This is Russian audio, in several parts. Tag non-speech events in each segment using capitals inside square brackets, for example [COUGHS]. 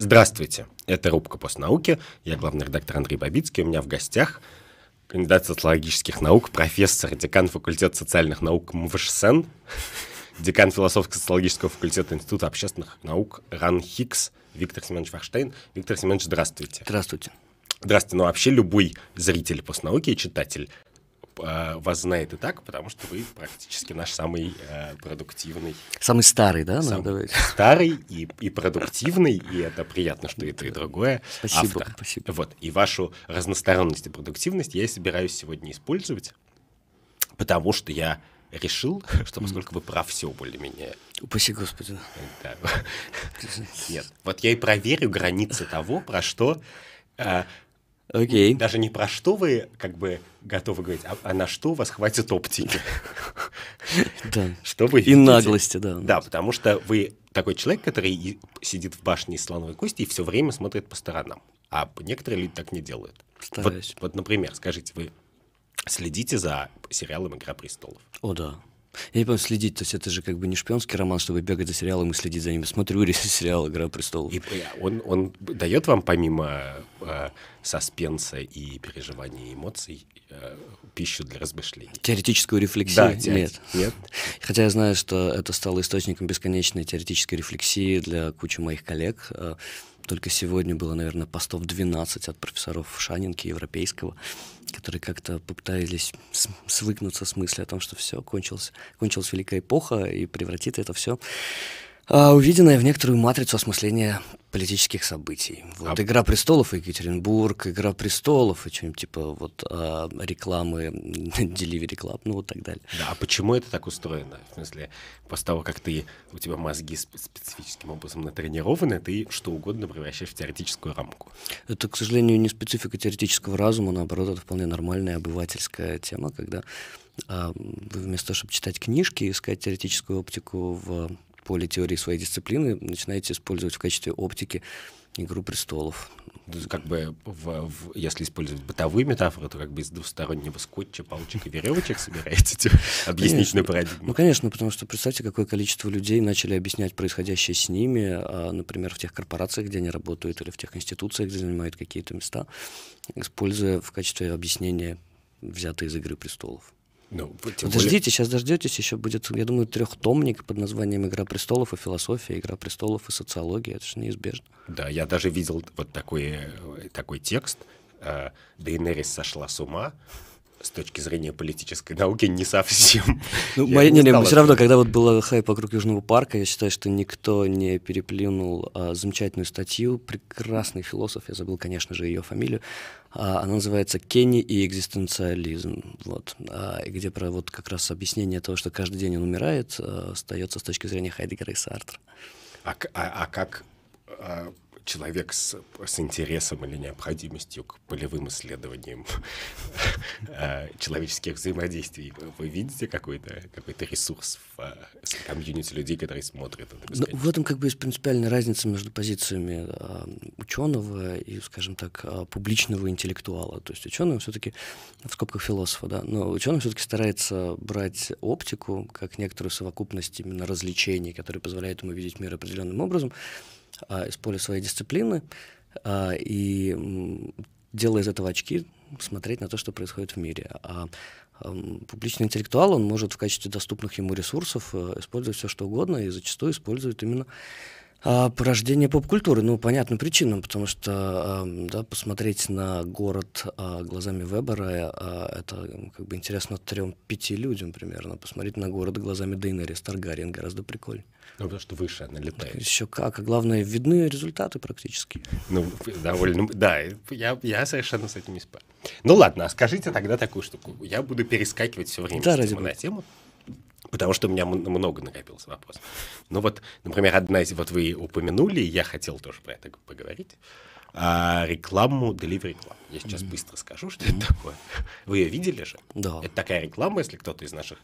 Здравствуйте, это рубка постнауки, я главный редактор Андрей Бабицкий, у меня в гостях кандидат социологических наук, профессор, декан факультета социальных наук МВШСН, [LAUGHS] декан философско-социологического факультета Института общественных наук РАН Хикс Виктор Семенович Фарштейн. Виктор Семенович, здравствуйте. Здравствуйте. Здравствуйте. Ну, вообще любой зритель постнауки и читатель э, вас знает и так, потому что вы практически наш самый э, продуктивный. Самый старый, да? Самый старый и, и продуктивный, и это приятно, что и то, и другое. Спасибо, автор. спасибо. Вот, и вашу разносторонность и продуктивность я и собираюсь сегодня использовать, потому что я решил, что поскольку вы про все более-менее... Упаси Господи. Да. Нет, вот я и проверю границы того, про что... э, Окей. Даже не про что вы как бы готовы говорить, а, а на что у вас хватит оптики. [LAUGHS] Да. Что вы И наглости, да. Да, потому что вы такой человек, который сидит в башне из слоновой кости и все время смотрит по сторонам. А некоторые люди так не делают. Вот, Стараюсь. вот, например, скажите, вы следите за сериалом «Игра престолов»? О, да. Я не понимаю, следить, то есть это же как бы не шпионский роман, чтобы бегать за сериалом и следить за ними. Смотрю [LAUGHS] сериал «Игра престолов». И э, он, он дает вам помимо э, саспенса и переживаний и эмоций э, пищу для размышлений? Теоретическую рефлексию? те- Нет. Нет? Хотя я знаю, что это стало источником бесконечной теоретической рефлексии для кучи моих коллег. Только сегодня было, наверное, постов 12 от профессоров Шанинки Европейского, которые как-то попытались свыкнуться с мыслью о том, что все, кончилось, кончилась великая эпоха, и превратит это все увиденное в некоторую матрицу осмысления политических событий. Вот А- «Игра престолов» и Екатеринбург, «Игра престолов» и что-нибудь типа вот а, рекламы [LAUGHS] Delivery Club, ну вот так далее. Да, а почему это так устроено? В смысле, после того, как ты, у тебя мозги сп- специфическим образом натренированы, ты что угодно превращаешь в теоретическую рамку. Это, к сожалению, не специфика теоретического разума, наоборот, это вполне нормальная обывательская тема, когда а, вместо того, чтобы читать книжки искать теоретическую оптику в поле теории своей дисциплины, начинаете использовать в качестве оптики «Игру престолов». То есть, Как бы, в- в- если использовать бытовые метафоры, то как бы из двустороннего скотча, палочек и веревочек собираете эту объяснительную Ну, парадигму. конечно, потому что представьте, какое количество людей начали объяснять происходящее с ними, а, например, в тех корпорациях, где они работают, или в тех институциях, где занимают какие-то места, используя в качестве объяснения взятые из «Игры престолов». Ну, тем более- Подождите, сейчас дождетесь, еще будет, я думаю, трехтомник под названием «Игра престолов» и философия, «Игра престолов» и социология, это же неизбежно. Да, я даже видел вот такой, э, такой текст. э, Дейнерис сошла с ума. С точки зрения политической науки не совсем. [LAUGHS] Ну, моя- не не, все равно, когда вот было хайп вокруг Южного парка, я считаю, что никто не переплюнул а, замечательную статью, прекрасный философ, я забыл, конечно же, ее фамилию, а, она называется «Кенни и экзистенциализм», вот, а, где про вот как раз объяснение того, что каждый день он умирает, а, остается с точки зрения Хайдегера и Сартра. А, а- а как а, человек с, с интересом или необходимостью к полевым исследованиям а, [LAUGHS] человеческих взаимодействий, вы- видите какой-то какой ресурс в с- комьюнити людей, которые смотрят это Ну, в этом как бы есть принципиальная разница между позициями а, ученого и, скажем так, публичного интеллектуала. То есть ученый все-таки, в скобках философа, да, но ученый все-таки старается брать оптику как некоторую совокупность именно развлечений, которые позволяют ему видеть мир определенным образом из поля своей дисциплины а, и делая из этого очки, смотреть на то, что происходит в мире. А публичный интеллектуал, он может в качестве доступных ему ресурсов э, использовать все, что угодно, и зачастую использует именно а, порождение поп-культуры. Ну, понятным причинам, потому что да, посмотреть на город а, глазами Вебера а, это как бы интересно трем-пяти людям примерно. Посмотреть на город глазами Дейнерис Таргариен гораздо прикольнее. Ну, потому что выше она летает. Еще как, а главное, видны результаты практически. Ну, довольно... Да, я, я совершенно с этим не спорю. Ну ладно, а скажите тогда такую штуку. Я буду перескакивать все время Да, с темы на тему, потому что у меня много накопилось вопросов. Ну вот, например, одна из... Вот вы упомянули, я хотел тоже про это поговорить. а, рекламу Delivery Club. Я сейчас быстро скажу, что это такое. Вы ее видели же? Да. Это такая реклама, если кто-то из наших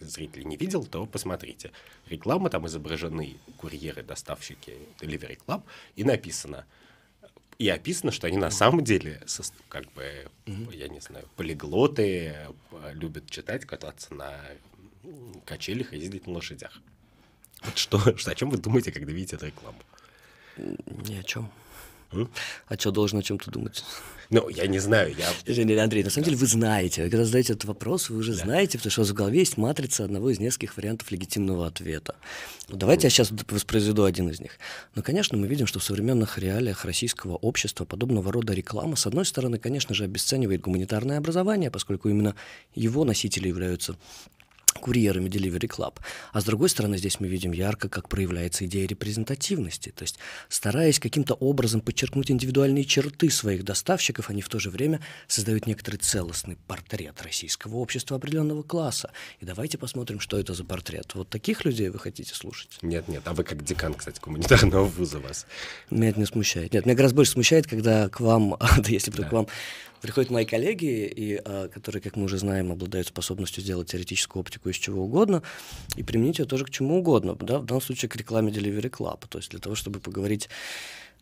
зрителей не видел, то посмотрите. Реклама, там изображены курьеры, доставщики Delivery Club, и написано и описано, что они на самом деле, как бы, я не знаю, полиглоты, любят читать, кататься на качелях и ездить на лошадях. Вот что, [LAUGHS] что, о чем вы думаете, когда видите эту рекламу? Ни о чем. А что, должен о чем-то думать? Ну, я не знаю, я... [LAUGHS] Андрей, на самом деле вы знаете. Вы когда задаете этот вопрос, вы уже да. знаете, потому что у вас в голове есть матрица одного из нескольких вариантов легитимного ответа. Ну, давайте я сейчас воспроизведу один из них. Ну, конечно, мы видим, что в современных реалиях российского общества подобного рода реклама, с одной стороны, конечно же, обесценивает гуманитарное образование, поскольку именно его носители являются курьерами Delivery Club. А с другой стороны, здесь мы видим ярко, как проявляется идея репрезентативности. То есть, стараясь каким-то образом подчеркнуть индивидуальные черты своих доставщиков, они в то же время создают некоторый целостный портрет российского общества определенного класса. И давайте посмотрим, что это за портрет. Вот таких людей вы хотите слушать? Нет, нет. А вы как декан, кстати, гуманитарного вуза вас? Меня это не смущает. Нет, меня гораздо больше смущает, когда к вам, [LAUGHS] да, если бы да. к вам приходят мои коллеги, и, а, которые, как мы уже знаем, обладают способностью сделать теоретическую оптику из чего угодно, и применить ее тоже к чему угодно, да, в данном случае к рекламе Delivery Club, то есть для того, чтобы поговорить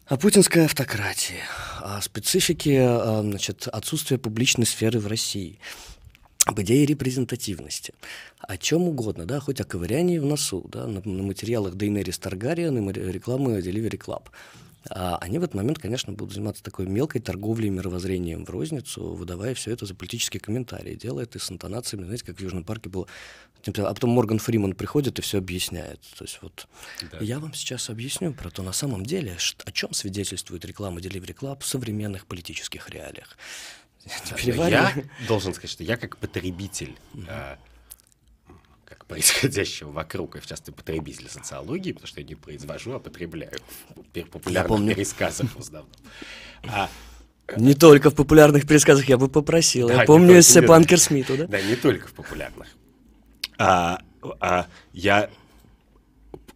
о путинской автократии, о специфике а, значит, отсутствия публичной сферы в России, об идее репрезентативности, о чем угодно, да, хоть о ковырянии в носу, да, на, на материалах Дейнерис Таргариен и рекламы Delivery Club они в этот момент, конечно, будут заниматься такой мелкой торговлей мировоззрением в розницу, выдавая все это за политические комментарии, делая это с интонациями, знаете, как в Южном парке было. А потом Морган Фриман приходит и все объясняет. То есть вот да. я вам сейчас объясню про то на самом деле, о чем свидетельствует реклама Delivery Club в современных политических реалиях. Я должен сказать, что я как потребитель mm-hmm происходящего вокруг, и в частности потребитель социологии, потому что я не произвожу, а потребляю в популярных пересказах в основном. А, не только в популярных пересказах, я бы попросил. Да, я помню эссе Банкер Смиту, да? Да, не только в популярных. А, а, я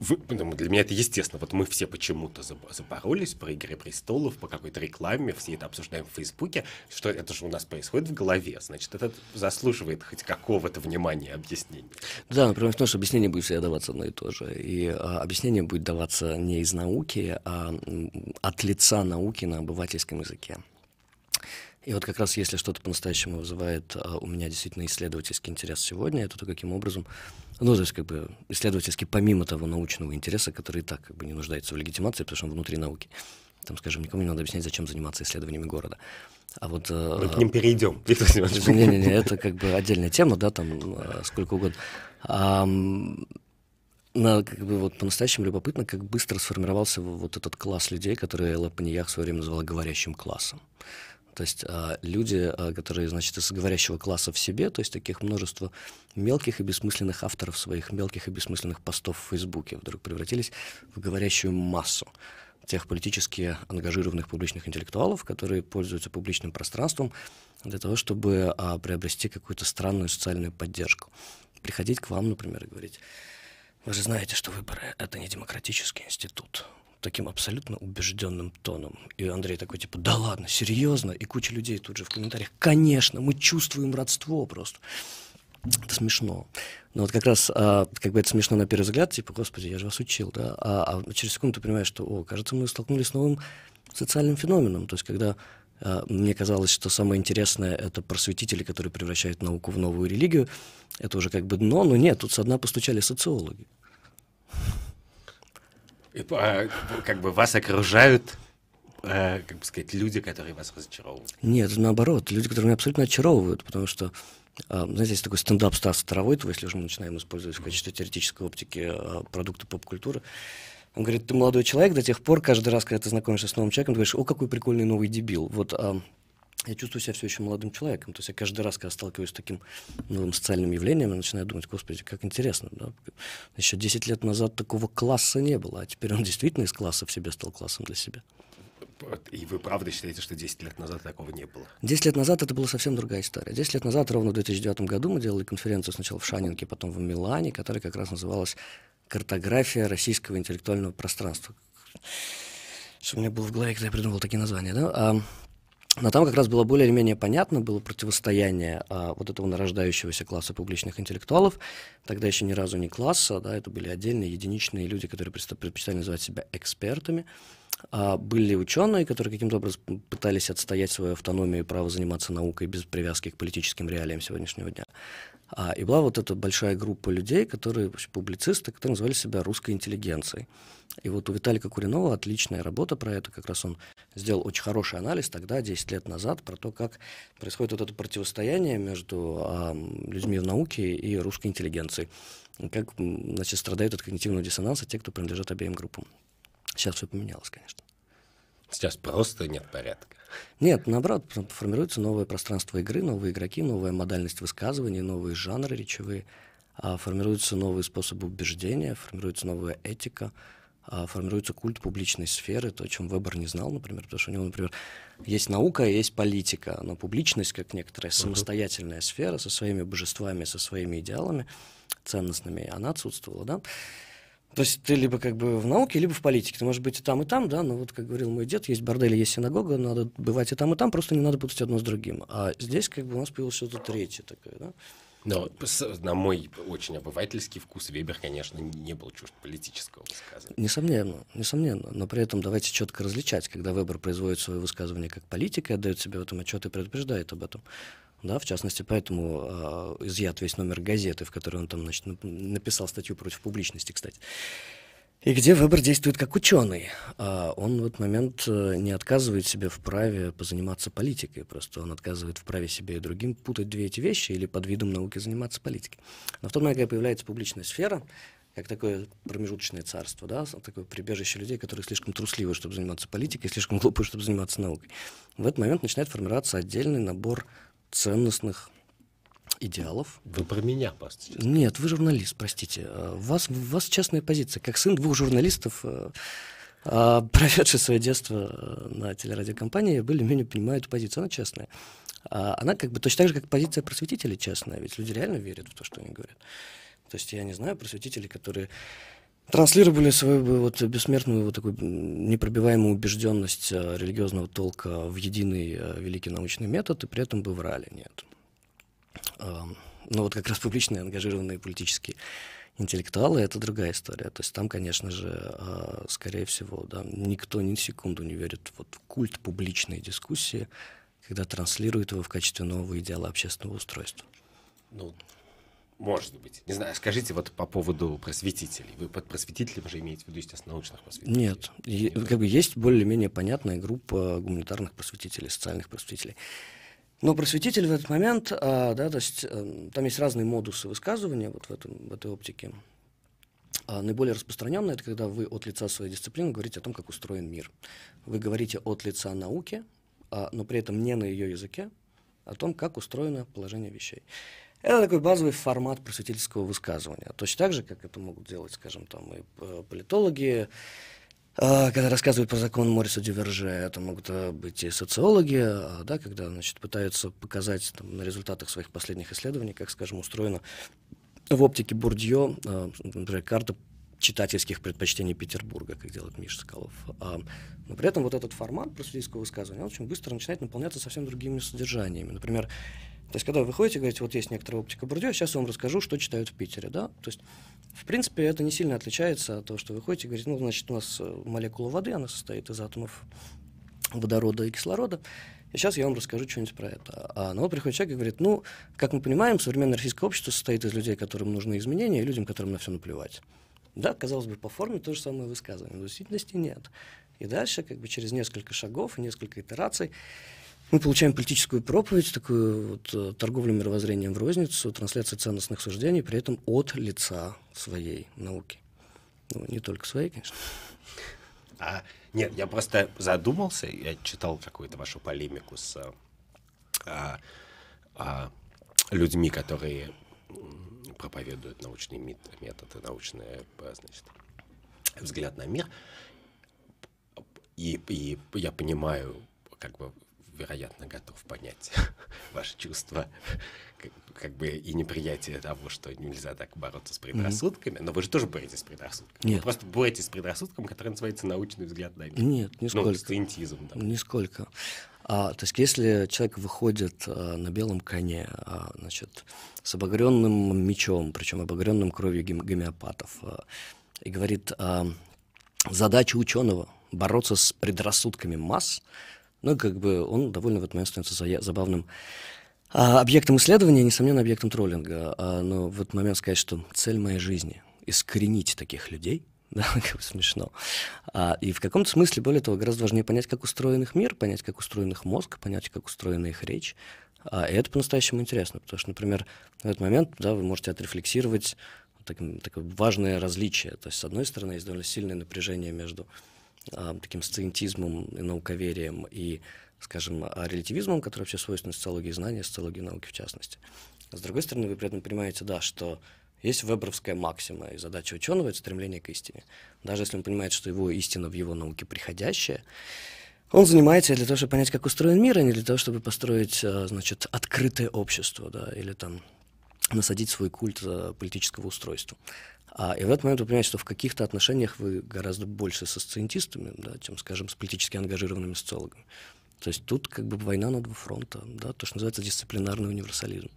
вы, ну, для меня это естественно. Вот мы все почему-то запоролись про «Игры престолов», по какой-то рекламе, все это обсуждаем в Фейсбуке, что это же у нас происходит в голове. Значит, это заслуживает хоть какого-то внимания объяснения. Да, например, потому что объяснение будет всегда даваться одно и то же. И а, объяснение будет даваться не из науки, а от лица науки на обывательском языке. И вот как раз если что-то по-настоящему вызывает а, у меня действительно исследовательский интерес сегодня, это то, каким образом, ну, то есть как бы исследовательский помимо того научного интереса, который и так как бы не нуждается в легитимации, потому что он внутри науки. Там, скажем, никому не надо объяснять, зачем заниматься исследованиями города. А вот, а, Мы к ним перейдем. [LAUGHS] Не-не-не, это как бы отдельная тема, да, там а, сколько угодно. А, на, как бы вот по-настоящему любопытно, как быстро сформировался вот этот класс людей, которые Элла Паньях в свое время называла говорящим классом. То есть а, люди, а, которые, значит, из говорящего класса в себе, то есть таких множество мелких и бессмысленных авторов своих мелких и бессмысленных постов в Фейсбуке вдруг превратились в говорящую массу тех политически ангажированных публичных интеллектуалов, которые пользуются публичным пространством для того, чтобы а, приобрести какую-то странную социальную поддержку. Приходить к вам, например, и говорить, вы же знаете, что выборы — это не демократический институт таким абсолютно убежденным тоном. И Андрей такой, типа, да ладно, серьезно? И куча людей тут же в комментариях, конечно, мы чувствуем родство просто. Это смешно. Но вот как раз, а, как бы это смешно на первый взгляд, типа, господи, я же вас учил, да, а, а через секунду ты понимаешь, что, о, кажется, мы столкнулись с новым социальным феноменом, то есть когда а, мне казалось, что самое интересное — это просветители, которые превращают науку в новую религию. Это уже как бы дно, но нет, тут со дна постучали социологи. А, как бы вас окружают э, как бы сказать, люди, которые вас разочаровывают? Нет, наоборот, люди, которые меня абсолютно очаровывают, потому что, а, знаете, есть такой стендап Стаса Старовойтова, если уже мы начинаем использовать в качестве теоретической оптики а, продукты поп-культуры. Он говорит, ты молодой человек до тех пор, каждый раз, когда ты знакомишься с новым человеком, ты говоришь, о, какой прикольный новый дебил. Вот я чувствую себя все еще молодым человеком. То есть я каждый раз, когда сталкиваюсь с таким новым социальным явлением, я начинаю думать, господи, как интересно. Да? Еще 10 лет назад такого класса не было, а теперь он действительно из класса в себе стал классом для себя. И вы правда считаете, что 10 лет назад такого не было? 10 лет назад это была совсем другая история. 10 лет назад, ровно в 2009 году, мы делали конференцию сначала в Шанинке, потом в Милане, которая как раз называлась «Картография российского интеллектуального пространства». Что у меня было в голове, когда я придумал такие названия. Да? Но там как раз было более или менее понятно, было противостояние а, вот этого нарождающегося класса публичных интеллектуалов, тогда еще ни разу не класса, да, это были отдельные единичные люди, которые предпочитали называть себя экспертами, А были ученые, которые каким-то образом пытались отстоять свою автономию и право заниматься наукой без привязки к политическим реалиям сегодняшнего дня. А, и была вот эта большая группа людей, которые публицисты, которые называли себя русской интеллигенцией. И вот у Виталика Куринова отличная работа про это. Как раз он сделал очень хороший анализ тогда, 10 лет назад, про то, как происходит вот это противостояние между а, людьми в науке и русской интеллигенцией. Как значит, страдают от когнитивного диссонанса те, кто принадлежит обеим группам. Сейчас все поменялось, конечно. Сейчас просто нет порядка. Нет, наоборот, формируется новое пространство игры, новые игроки, новая модальность высказывания, новые жанры речевые, а формируются новые способы убеждения, формируется новая этика, а формируется культ публичной сферы, то, о чем Вебер не знал, например, потому что у него, например, есть наука, есть политика, но публичность, как некоторая самостоятельная сфера со своими божествами, со своими идеалами ценностными, она отсутствовала, да. То есть ты либо как бы в науке, либо в политике. Ты можешь быть и там, и там, да, но вот, как говорил мой дед, есть бордель, есть синагога, надо бывать и там, и там, просто не надо путать одно с другим. А здесь как бы у нас появилось что-то третье такое, да. Но на мой очень обывательский вкус Вебер, конечно, не был чужд политического высказывания. Несомненно, несомненно. Но при этом давайте четко различать, когда Вебер производит свое высказывание как политик и отдает себе в этом отчет и предупреждает об этом. Да, в частности, поэтому э, изъят весь номер газеты, в которой он там значит, написал статью против публичности, кстати. И где выбор действует как ученый. А он в этот момент э, не отказывает себе в праве позаниматься политикой, просто он отказывает в праве себе и другим путать две эти вещи или под видом науки заниматься политикой. Но в тот момент, когда появляется публичная сфера, как такое промежуточное царство, да, такое прибежище людей, которые слишком трусливы, чтобы заниматься политикой, слишком глупы, чтобы заниматься наукой. В этот момент начинает формироваться отдельный набор ценностных идеалов. Вы про меня просто. Нет, вы журналист, простите. У вас, у вас частная позиция. Как сын двух журналистов, э, а, [LAUGHS] проведший свое детство э, на телерадиокомпании, более-менее понимаю эту позицию. Она честная. А она как бы точно так же, как позиция просветителей честная. Ведь люди реально верят в то, что они говорят. То есть я не знаю просветителей, которые транслировали свою вот, бессмертную вот такую непробиваемую убежденность э, религиозного толка в единый э, великий научный метод, и при этом бы врали. Нет. Но вот как раз публичные ангажированные политические интеллектуалы — это другая история. То есть там, конечно же, э, скорее всего, да, никто ни секунду не верит вот в культ публичной дискуссии, когда транслирует его в качестве нового идеала общественного устройства. Ну, может быть. Не знаю, скажите вот по поводу просветителей. Вы под просветителем же имеете в виду, естественно, научных просветителей? Нет. Нет. Как бы есть более-менее понятная группа гуманитарных просветителей, социальных просветителей. Но просветитель в этот момент, а, да, то есть а, там есть разные модусы высказывания вот в, этом, в этой оптике. А наиболее распространенное это когда вы от лица своей дисциплины говорите о том, как устроен мир. Вы говорите от лица науки, а, но при этом не на ее языке, о том, как устроено положение вещей. Это такой базовый формат просветительского высказывания. Точно так же, как это могут делать, скажем, там и э, политологи, э, когда рассказывают про закон Мориса Дюверже, это могут э, быть и социологи, да, когда значит, пытаются показать там, на результатах своих последних исследований, как, скажем, устроена в оптике Бурдье, например, карта читательских предпочтений Петербурга, как делает Миша Скалов. Но при этом вот этот формат просветительского высказывания очень быстро начинает наполняться совсем другими содержаниями. Например, то есть, когда вы выходите и говорите, вот есть некоторая оптика Бурдю, сейчас я вам расскажу, что читают в Питере, да, то есть, в принципе, это не сильно отличается от того, что вы ходите и говорите, ну, значит, у нас э, молекула воды, она состоит из атомов водорода и кислорода, и сейчас я вам расскажу что-нибудь про это. А на вот приходит человек и говорит, ну, как мы понимаем, современное российское общество состоит из людей, которым нужны изменения, и людям, которым на все наплевать. Да, казалось бы, по форме то же самое высказывание, но в действительности нет. И дальше, как бы через несколько шагов, несколько итераций, мы получаем политическую проповедь, такую вот э, торговлю мировоззрением в розницу, трансляцию ценностных суждений, при этом от лица своей науки. Ну, не только своей, конечно. А, нет, я просто задумался, я читал какую-то вашу полемику с а, а, людьми, которые проповедуют научные методы, научный значит, взгляд на мир. И, и я понимаю, как бы вероятно, готов понять [LAUGHS] ваши чувства, как, как бы и неприятие того, что нельзя так бороться с предрассудками. Mm-hmm. Но вы же тоже боретесь с предрассудками. Нет. Вы просто боретесь с предрассудком, который называется научный взгляд на мир. Нет, нисколько. Ну, сциентизм. Да. Нисколько. А, то есть, если человек выходит а, на белом коне, а, значит, с обогренным мечом, причем обогренным кровью гомеопатов, а, и говорит, а, задача ученого — бороться с предрассудками масс, ну, как бы он довольно в этот момент становится забавным а, объектом исследования, несомненно, объектом троллинга. А, но в этот момент сказать, что цель моей жизни — искоренить таких людей, [LAUGHS] да, как бы смешно. А, и в каком-то смысле, более того, гораздо важнее понять, как устроен их мир, понять, как устроен их мозг, понять, как устроена их речь. А, и это по-настоящему интересно, потому что, например, в этот момент да, вы можете отрефлексировать так, такое важное различие. То есть, с одной стороны, есть довольно сильное напряжение между таким сциентизмом и науковерием и, скажем, релятивизмом, который вообще свойственен социологии знания, социологии науки в частности. С другой стороны, вы при этом понимаете, да, что есть вебровская максима, и задача ученого — это стремление к истине. Даже если он понимает, что его истина в его науке приходящая, он занимается для того, чтобы понять, как устроен мир, а не для того, чтобы построить, а, значит, открытое общество, да, или там насадить свой культ а, политического устройства. А, и в этот момент вы понимаете, что в каких-то отношениях вы гораздо больше со сциентистами, да, чем, скажем, с политически ангажированными социологами. То есть тут как бы война на два фронта, да, то, что называется дисциплинарный универсализм.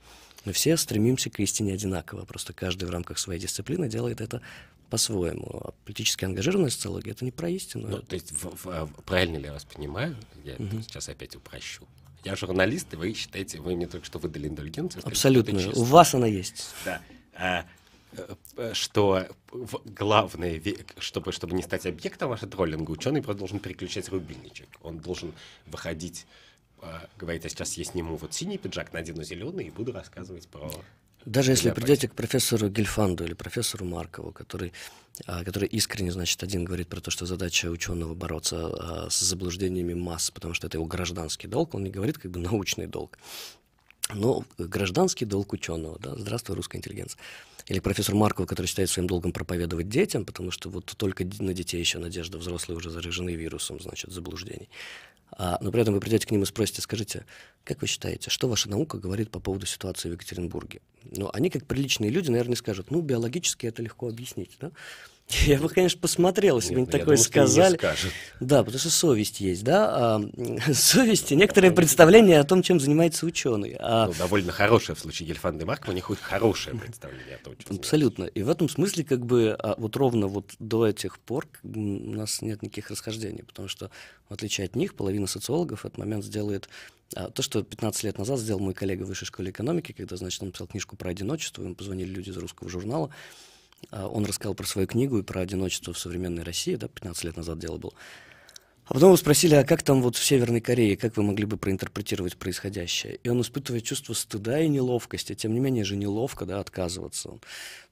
Мы все стремимся к истине одинаково, просто каждый в рамках своей дисциплины делает это по-своему. А политически ангажированная социология — это не про истину. Ну, это... то есть, в, в, правильно ли я вас понимаю? Я угу. сейчас опять упрощу. Я журналист, и вы считаете, вы мне только что выдали индульгенцию. Абсолютно. У вас она есть. Да. А, э, э, что главное, чтобы, чтобы не стать объектом вашего троллинга, ученый просто должен переключать рубильничек. Он должен выходить, а, говорить, а сейчас я сниму вот синий пиджак, надену зеленый и буду рассказывать про даже если придете к профессору Гельфанду или профессору Маркову, который, а, который искренне, значит, один говорит про то, что задача ученого бороться а, с заблуждениями масс, потому что это его гражданский долг, он не говорит как бы научный долг. Но гражданский долг ученого, да, здравствуй, русская интеллигенция. Или профессор Маркова, который считает своим долгом проповедовать детям, потому что вот только на детей еще надежда, взрослые уже заражены вирусом, значит, заблуждений. А, но при этом вы придете к ним и спросите, скажите, как вы считаете, что ваша наука говорит по поводу ситуации в Екатеринбурге? Ну, они, как приличные люди, наверное, скажут, ну, биологически это легко объяснить, да? Я бы, конечно, посмотрел, если бы они такое думаю, сказали. Да, потому что совесть есть, да. А, [LAUGHS] совесть и некоторые представления о том, чем занимается ученый. А... Ну, довольно хорошее в случае Гельфанда и Маркова, у них хоть хорошее представление о том, чем Абсолютно. И в этом смысле, как бы, а, вот ровно вот до этих пор у нас нет никаких расхождений, потому что, в отличие от них, половина социологов в этот момент сделает а, то, что 15 лет назад сделал мой коллега в Высшей школе экономики, когда, значит, он написал книжку про одиночество, ему позвонили люди из русского журнала, он рассказал про свою книгу и про одиночество в современной России, да, 15 лет назад дело было. А потом его спросили, а как там вот в Северной Корее, как вы могли бы проинтерпретировать происходящее? И он испытывает чувство стыда и неловкости, тем не менее же неловко, да, отказываться. Он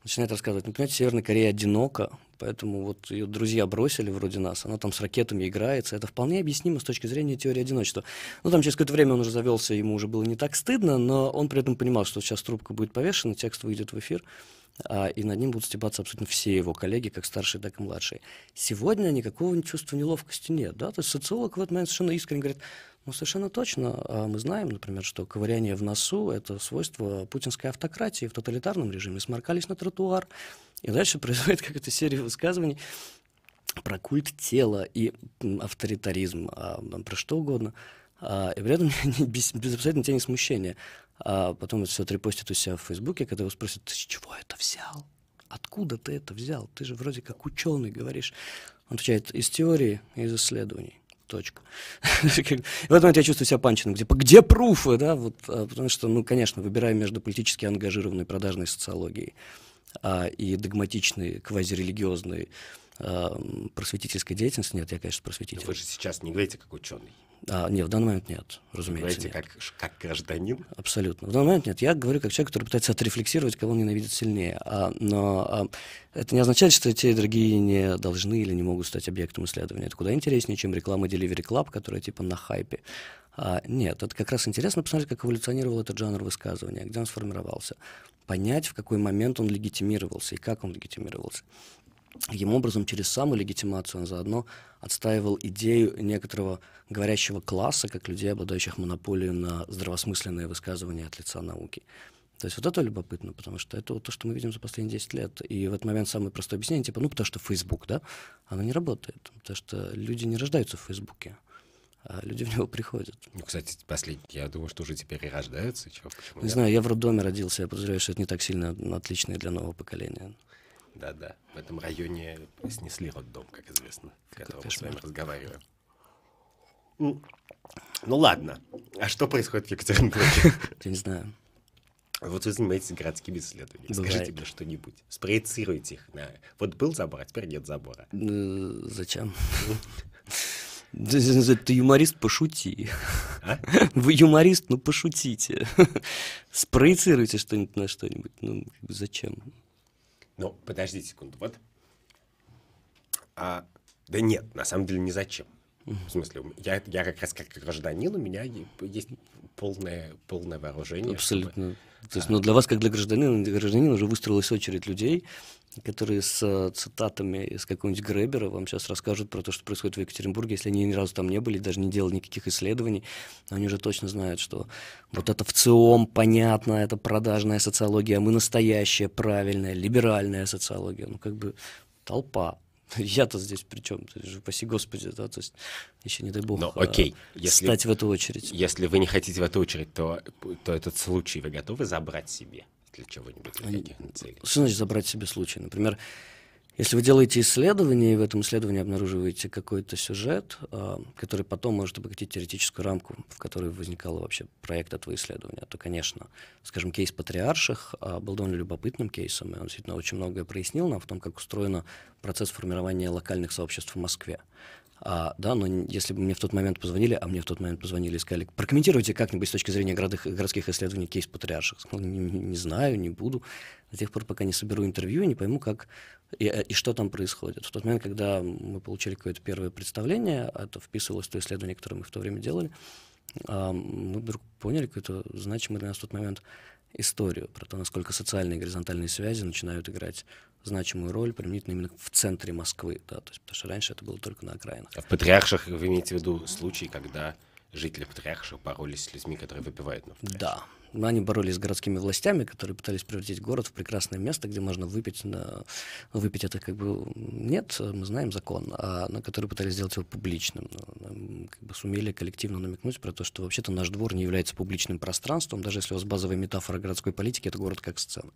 начинает рассказывать, ну, понимаете, Северная Корея одинока, поэтому вот ее друзья бросили вроде нас, она там с ракетами играется, это вполне объяснимо с точки зрения теории одиночества. Ну, там через какое-то время он уже завелся, ему уже было не так стыдно, но он при этом понимал, что сейчас трубка будет повешена, текст выйдет в эфир, а, и над ним будут стебаться абсолютно все его коллеги, как старшие, так и младшие. Сегодня никакого чувства неловкости нет, да, то есть социолог в этот момент совершенно искренне говорит, ну, совершенно точно, а мы знаем, например, что ковыряние в носу – это свойство путинской автократии в тоталитарном режиме, сморкались на тротуар, и дальше [LAUGHS] происходит какая-то серия высказываний про культ тела и авторитаризм, а, про что угодно, а, и при этом [LAUGHS] без, без абсолютно тени смущения а потом это все отрепостит у себя в Фейсбуке, когда его спросят, ты с чего это взял? Откуда ты это взял? Ты же вроде как ученый говоришь. Он отвечает, из теории, из исследований. Точка. [LAUGHS] в момент я чувствую себя панчином. Где, где пруфы, да? Вот, а, потому что, ну, конечно, выбирая между политически ангажированной продажной социологией а, и догматичной, квазирелигиозной просветительской деятельностью, нет, я, конечно, просветитель. Но вы же сейчас не говорите как ученый. А, нет, в данный момент нет, разумеется. Вы говорите как, как гражданин? Абсолютно. В данный момент нет. Я говорю как человек, который пытается отрефлексировать, кого он ненавидит сильнее. А, но а, это не означает, что те другие не должны или не могут стать объектом исследования. Это куда интереснее, чем реклама Delivery Club, которая типа на хайпе. А, нет, это как раз интересно посмотреть, как эволюционировал этот жанр высказывания, где он сформировался. Понять, в какой момент он легитимировался и как он легитимировался. Таким образом, через самолегитимацию он заодно отстаивал идею некоторого говорящего класса, как людей, обладающих монополией на здравосмысленные высказывания от лица науки. То есть вот это любопытно, потому что это вот то, что мы видим за последние 10 лет. И в этот момент самое простое объяснение, типа, ну, потому что Facebook, да, оно не работает. Потому что люди не рождаются в Фейсбуке, а люди в него приходят. Ну, кстати, последний, я думаю, что уже теперь и рождаются. Чего, не знаю, я в роддоме родился, я подозреваю, что это не так сильно отличное для нового поколения. Да-да. В этом районе снесли роддом, как известно, в котором мы с вами разговариваем. Ну, ладно. А что происходит в Екатеринбурге? [LAUGHS] Я не знаю. Вот вы занимаетесь городскими исследованиями. Бывает. Скажите мне что-нибудь. Спроецируйте их. На... Вот был забор, а теперь нет забора. Ну, зачем? [LAUGHS] Ты юморист, пошути. А? [LAUGHS] Вы юморист, ну пошутите. Спроецируйте что-нибудь на что-нибудь. Ну, зачем? Ну, подождите секунду. Вот. А, да нет, на самом деле не зачем. В смысле, я, я как раз как гражданин, у меня есть полное, полное вооружение. Абсолютно. Чтобы... То есть, ну, для вас, как для гражданина, для гражданина уже выстроилась очередь людей, которые с э, цитатами из какого-нибудь Гребера вам сейчас расскажут про то, что происходит в Екатеринбурге, если они ни разу там не были, даже не делали никаких исследований, они уже точно знают, что вот это в ЦИОМ понятно, это продажная социология, а мы настоящая, правильная, либеральная социология. Ну, как бы толпа. [LAUGHS] Я-то здесь при чем? Спаси Господи, да, то есть еще не дай бог Но, ну, окей, если, стать в эту очередь. Если вы не хотите в эту очередь, то, то этот случай вы готовы забрать себе для чего-нибудь, для каких-нибудь целей? Что значит забрать себе случай? Например, если вы делаете исследование, и в этом исследовании обнаруживаете какой-то сюжет, э, который потом может обогатить теоретическую рамку, в которой возникал вообще проект этого исследования, то, конечно, скажем, кейс Патриарших э, был довольно любопытным кейсом, и он действительно очень многое прояснил нам в том, как устроен процесс формирования локальных сообществ в Москве. А, да, но если бы мне в тот момент позвонили, а мне в тот момент позвонили и сказали, прокомментируйте как-нибудь с точки зрения городых, городских исследований кейс патриарших. Сказал, не, не знаю, не буду. До тех пор, пока не соберу интервью, не пойму, как и, и что там происходит. В тот момент, когда мы получили какое-то первое представление, а это вписывалось в то исследование, которое мы в то время делали, а, мы вдруг поняли какую-то значимую для нас в тот момент историю про то, насколько социальные горизонтальные связи начинают играть значимую роль применительно именно в центре Москвы, да, то есть, потому что раньше это было только на окраинах. А в Патриарших вы имеете в виду случаи, когда жители Патриарших боролись с людьми, которые выпивают на Да, они боролись с городскими властями, которые пытались превратить город в прекрасное место, где можно выпить. На... Выпить это как бы нет, мы знаем закон, а на который пытались сделать его публичным. Ну, как бы сумели коллективно намекнуть про то, что вообще-то наш двор не является публичным пространством, даже если у вас базовая метафора городской политики — это город как сцена.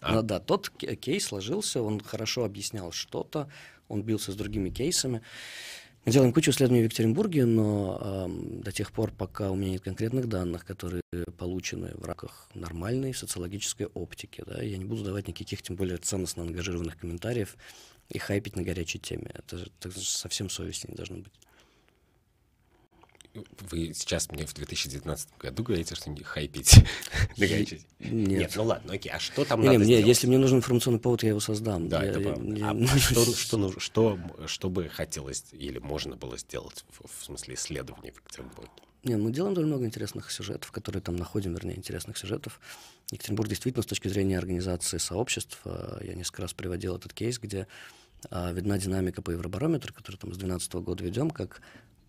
А? Но, да, тот кейс сложился, он хорошо объяснял что-то, он бился с другими кейсами. Мы делаем кучу исследований в Екатеринбурге, но э, до тех пор, пока у меня нет конкретных данных, которые получены в рамках нормальной социологической оптики, да, я не буду давать никаких, тем более ценностно ангажированных комментариев и хайпить на горячей теме. Это, это совсем совести не должно быть вы сейчас мне в 2019 году говорите, что не хайпите [LAUGHS] Нет. Нет, ну ладно, окей. А что там надо мне, Если мне нужен информационный повод, я его создам. Да, это правда. А [LAUGHS] что, бы хотелось или можно было сделать в, смысле исследований в Екатеринбурге? Не, мы делаем довольно много интересных сюжетов, которые там находим, вернее, интересных сюжетов. Екатеринбург действительно с точки зрения организации сообществ, э, я несколько раз приводил этот кейс, где а, видна динамика по Евробарометру, который там с 2012 года ведем, как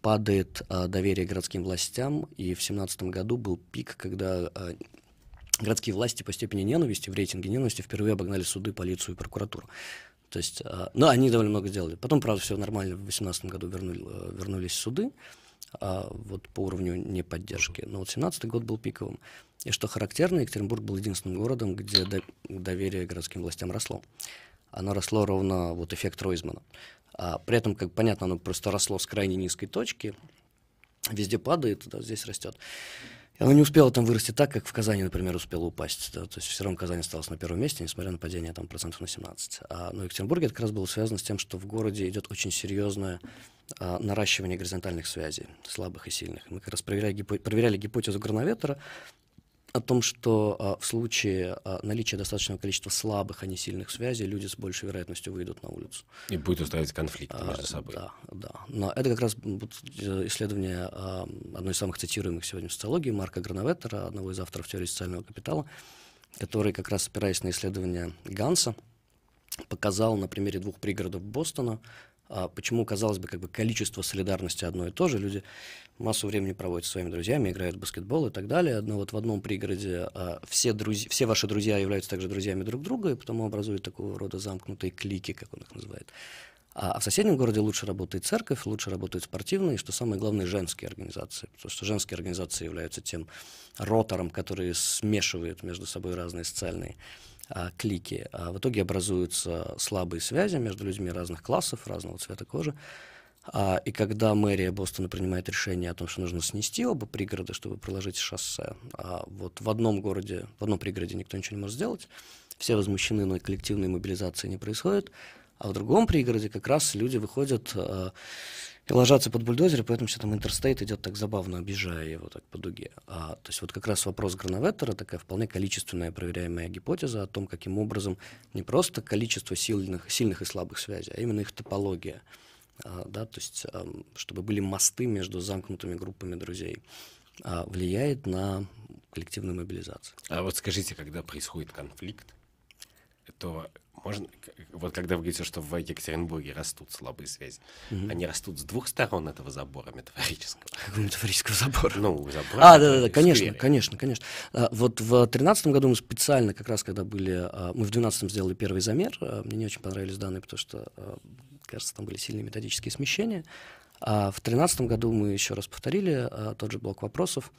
падает а, доверие городским властям, и в 2017 году был пик, когда а, городские власти по степени ненависти, в рейтинге ненависти впервые обогнали суды, полицию и прокуратуру. То есть, а, ну, они довольно много сделали. Потом, правда, все нормально, в 2018 году вернули, вернулись суды, вот по уровню неподдержки. Но вот 2017 год был пиковым. И что характерно, Екатеринбург был единственным городом, где доверие городским властям росло. Оно росло ровно вот эффект Ройзмана. А при этом, как понятно, оно просто росло с крайне низкой точки, везде падает, да, здесь растет. И оно не успело там вырасти так, как в Казани, например, успело упасть. Да? То есть все равно Казань осталась на первом месте, несмотря на падение там, процентов на 17. А, но Екатеринбурге это как раз было связано с тем, что в городе идет очень серьезное а, наращивание горизонтальных связей, слабых и сильных. Мы как раз проверяли, гипо- проверяли гипотезу Грановетера о том, что а, в случае а, наличия достаточного количества слабых, а не сильных связей, люди с большей вероятностью выйдут на улицу. И будет устраивать конфликты а, между собой. Да, да. Но это как раз исследование одной из самых цитируемых сегодня в социологии Марка Грановеттера, одного из авторов теории социального капитала, который, как раз опираясь на исследование Ганса, показал на примере двух пригородов Бостона, почему, казалось бы, как бы количество солидарности одно и то же. Люди массу времени проводят со своими друзьями, играют в баскетбол и так далее. Но вот в одном пригороде а, все, друзья, все ваши друзья являются также друзьями друг друга, и потому образуют такого рода замкнутые клики, как он их называет. А в соседнем городе лучше работает церковь, лучше работают спортивные, и, что самое главное, женские организации. Потому что женские организации являются тем ротором, который смешивает между собой разные социальные а, клики. А в итоге образуются слабые связи между людьми разных классов, разного цвета кожи. А, и когда мэрия Бостона принимает решение о том, что нужно снести оба пригорода, чтобы проложить шоссе, вот в одном городе, в одном пригороде никто ничего не может сделать, все возмущены, но коллективной мобилизации не происходит, а в другом пригороде как раз люди выходят и ложатся под бульдозеры, поэтому все там интерстейт идет так забавно, обижая его так по дуге. А, то есть вот как раз вопрос Грановеттера, такая вполне количественная проверяемая гипотеза о том, каким образом не просто количество сильных, сильных и слабых связей, а именно их топология. А, да, то есть а, чтобы были мосты между замкнутыми группами друзей, а, влияет на коллективную мобилизацию. А вот скажите, когда происходит конфликт, то можно, вот когда вы говорите, что в Екатеринбурге растут слабые связи, угу. они растут с двух сторон этого забора метафорического. Какого метафорического забора? Ну, забора. А, да, да, да, конечно, конечно, конечно. А, вот в тринадцатом году мы специально, как раз когда были, а, мы в двенадцатом сделали первый замер, а, мне не очень понравились данные, потому что, кажется, там были сильные методические смещения. А в 2013 году мы еще раз повторили а, тот же блок вопросов,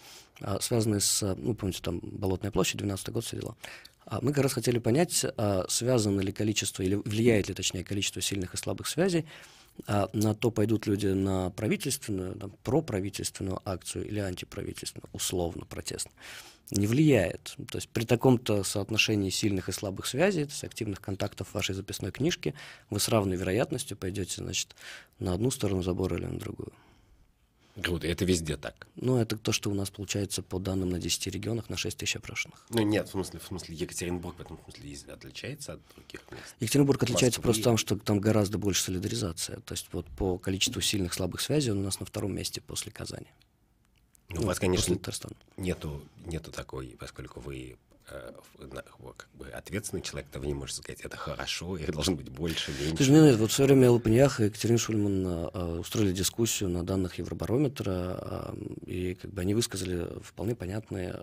а, связанный с, ну, помните, там Болотная площадь, 12 год, все дела. А мы как раз хотели понять, а, связано ли количество, или влияет ли, точнее, количество сильных и слабых связей а, на то, пойдут люди на правительственную, там, проправительственную акцию или антиправительственную, условно, протестную. Не влияет. То есть при таком-то соотношении сильных и слабых связей, то есть активных контактов в вашей записной книжке, вы с равной вероятностью пойдете, значит, на одну сторону забора или на другую. Круто, это везде так. Ну, это то, что у нас получается по данным на 10 регионах на 6 тысяч опрошенных. Ну, нет, в смысле, в смысле Екатеринбург в этом смысле отличается от других мест. Екатеринбург отличается Москвы. просто тем, что там гораздо больше солидаризация. То есть вот по количеству сильных слабых связей он у нас на втором месте после Казани. Ну, у вас, конечно, нету, нету такой, поскольку вы Э, как бы ответственный человек, то вы не можете сказать, это хорошо, их должно быть больше, меньше. Слушай, нет, вот в свое время Лопаньях и Екатерина Шульман а, устроили дискуссию на данных Евробарометра, и как бы они высказали вполне понятные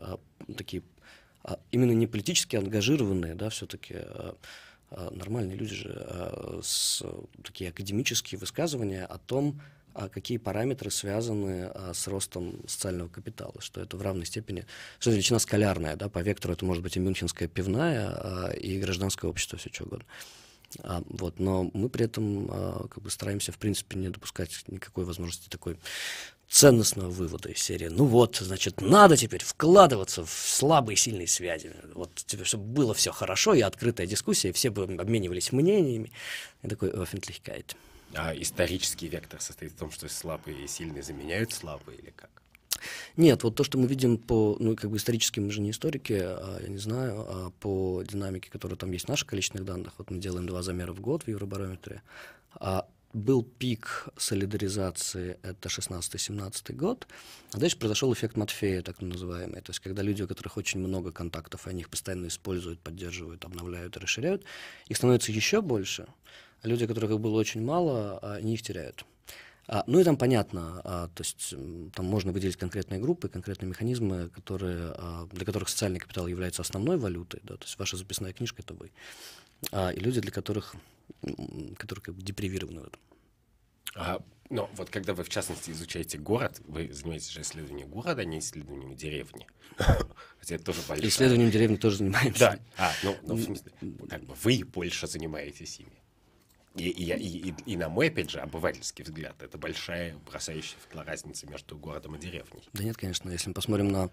такие, именно не политически ангажированные, да, все-таки нормальные люди же, с, такие академические высказывания о том, а какие параметры связаны а, с ростом социального капитала, что это в равной степени, что величина скалярная, да, по вектору это может быть и мюнхенская пивная, а, и гражданское общество, все что угодно. А, вот, но мы при этом а, как бы стараемся, в принципе, не допускать никакой возможности такой ценностного вывода из серии. Ну вот, значит, надо теперь вкладываться в слабые сильные связи. Вот, тебе, чтобы было все хорошо и открытая дискуссия, и все бы обменивались мнениями. И такой Öffentlichkeit. А исторический вектор состоит в том, что слабые и сильные заменяют слабые или как? Нет, вот то, что мы видим по, ну, как бы исторически, мы же не историки, а, я не знаю, а по динамике, которая там есть в наших количественных данных, вот мы делаем два замера в год в Евробарометре, а был пик солидаризации, это 16-17 год, а дальше произошел эффект Матфея, так называемый, то есть когда люди, у которых очень много контактов, они их постоянно используют, поддерживают, обновляют расширяют, их становится еще больше, люди, которых было очень мало, а, они их теряют. А, ну и там понятно, а, то есть там можно выделить конкретные группы, конкретные механизмы, которые, для которых социальный капитал является основной валютой, да, то есть ваша записная книжка это вы, и люди, для которых, которые как бы депривированы в этом. А, ну, вот когда вы, в частности, изучаете город, вы занимаетесь же исследованием города, а не исследованием деревни. [LAUGHS] Хотя это тоже большое. Исследованием деревни тоже занимаемся. Да, а, ну, ну в смысле, как бы вы больше занимаетесь ими. И, и, и, и, и на мой, опять же, обывательский взгляд, это большая бросающая разница между городом и деревней. Да нет, конечно, если мы посмотрим на...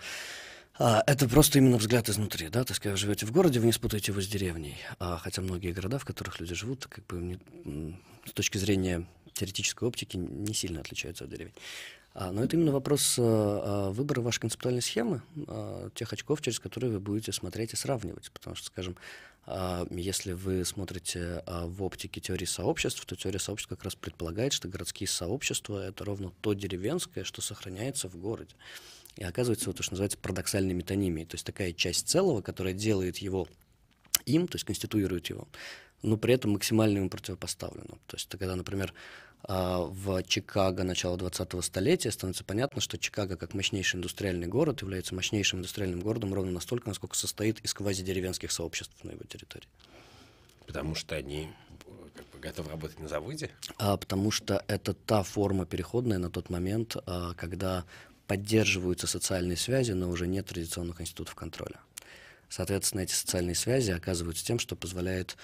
А, это просто именно взгляд изнутри, да, то есть, когда вы живете в городе, вы не спутаете его с деревней, а, хотя многие города, в которых люди живут, как бы не, с точки зрения теоретической оптики не сильно отличаются от деревень. А, но это именно вопрос а, выбора вашей концептуальной схемы, а, тех очков, через которые вы будете смотреть и сравнивать. Потому что, скажем, если вы смотрите в оптике теории сообществ, то теория сообществ как раз предполагает, что городские сообщества — это ровно то деревенское, что сохраняется в городе. И оказывается, вот то, что называется парадоксальной метонимией, то есть такая часть целого, которая делает его им, то есть конституирует его, но при этом максимально ему противопоставлено. То есть, когда, например, а, в Чикаго начала 20-го столетия становится понятно, что Чикаго как мощнейший индустриальный город является мощнейшим индустриальным городом ровно настолько, насколько состоит из квазидеревенских сообществ на его территории. Потому что они как бы, готовы работать на заводе? А, потому что это та форма переходная на тот момент, а, когда поддерживаются социальные связи, но уже нет традиционных институтов контроля. Соответственно, эти социальные связи оказываются тем, что позволяет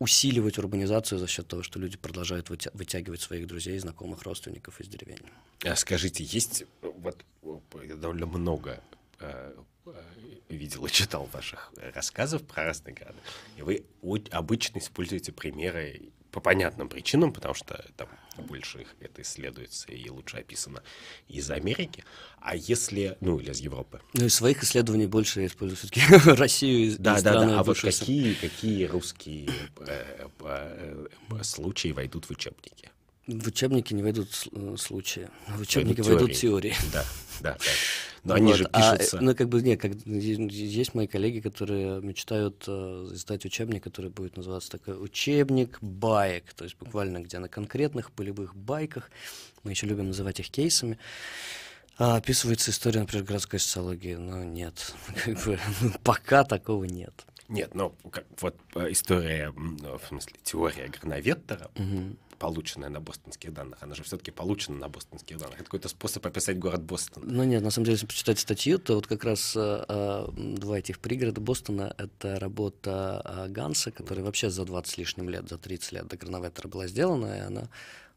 усиливать урбанизацию за счет того, что люди продолжают вытягивать своих друзей, знакомых, родственников из деревень. А скажите, есть вот довольно много э, э, видел и читал ваших рассказов про разные города, и вы обычно используете примеры по понятным причинам, потому что там больше их это исследуется и лучше описано из Америки. А если, ну, или из Европы? Ну, из своих исследований больше я использую все-таки [LAUGHS] Россию и Да, да, да. А вот какие, какие русские э, э, э, случаи войдут в учебники? В учебники не войдут случаи. В учебники войдут, войдут теории. Да, да, да. Но они вот. же а, пишутся... А, ну, как бы, нет, как, есть мои коллеги, которые мечтают э, издать учебник, который будет называться такой учебник баек, то есть буквально где на конкретных полевых байках, мы еще любим называть их кейсами, а, описывается история, например, городской социологии. Но нет, [LAUGHS] как бы, ну, пока такого нет. Нет, ну, как, вот э, история, в смысле, теория Грановеттера, угу полученная на бостонских данных. Она же все-таки получена на бостонских данных. Это какой-то способ описать город Бостон. Ну нет, на самом деле, если почитать статью, то вот как раз э, два этих пригорода Бостона — это работа э, Ганса, который вообще за 20 с лишним лет, за 30 лет до Грановеттера была сделана, и она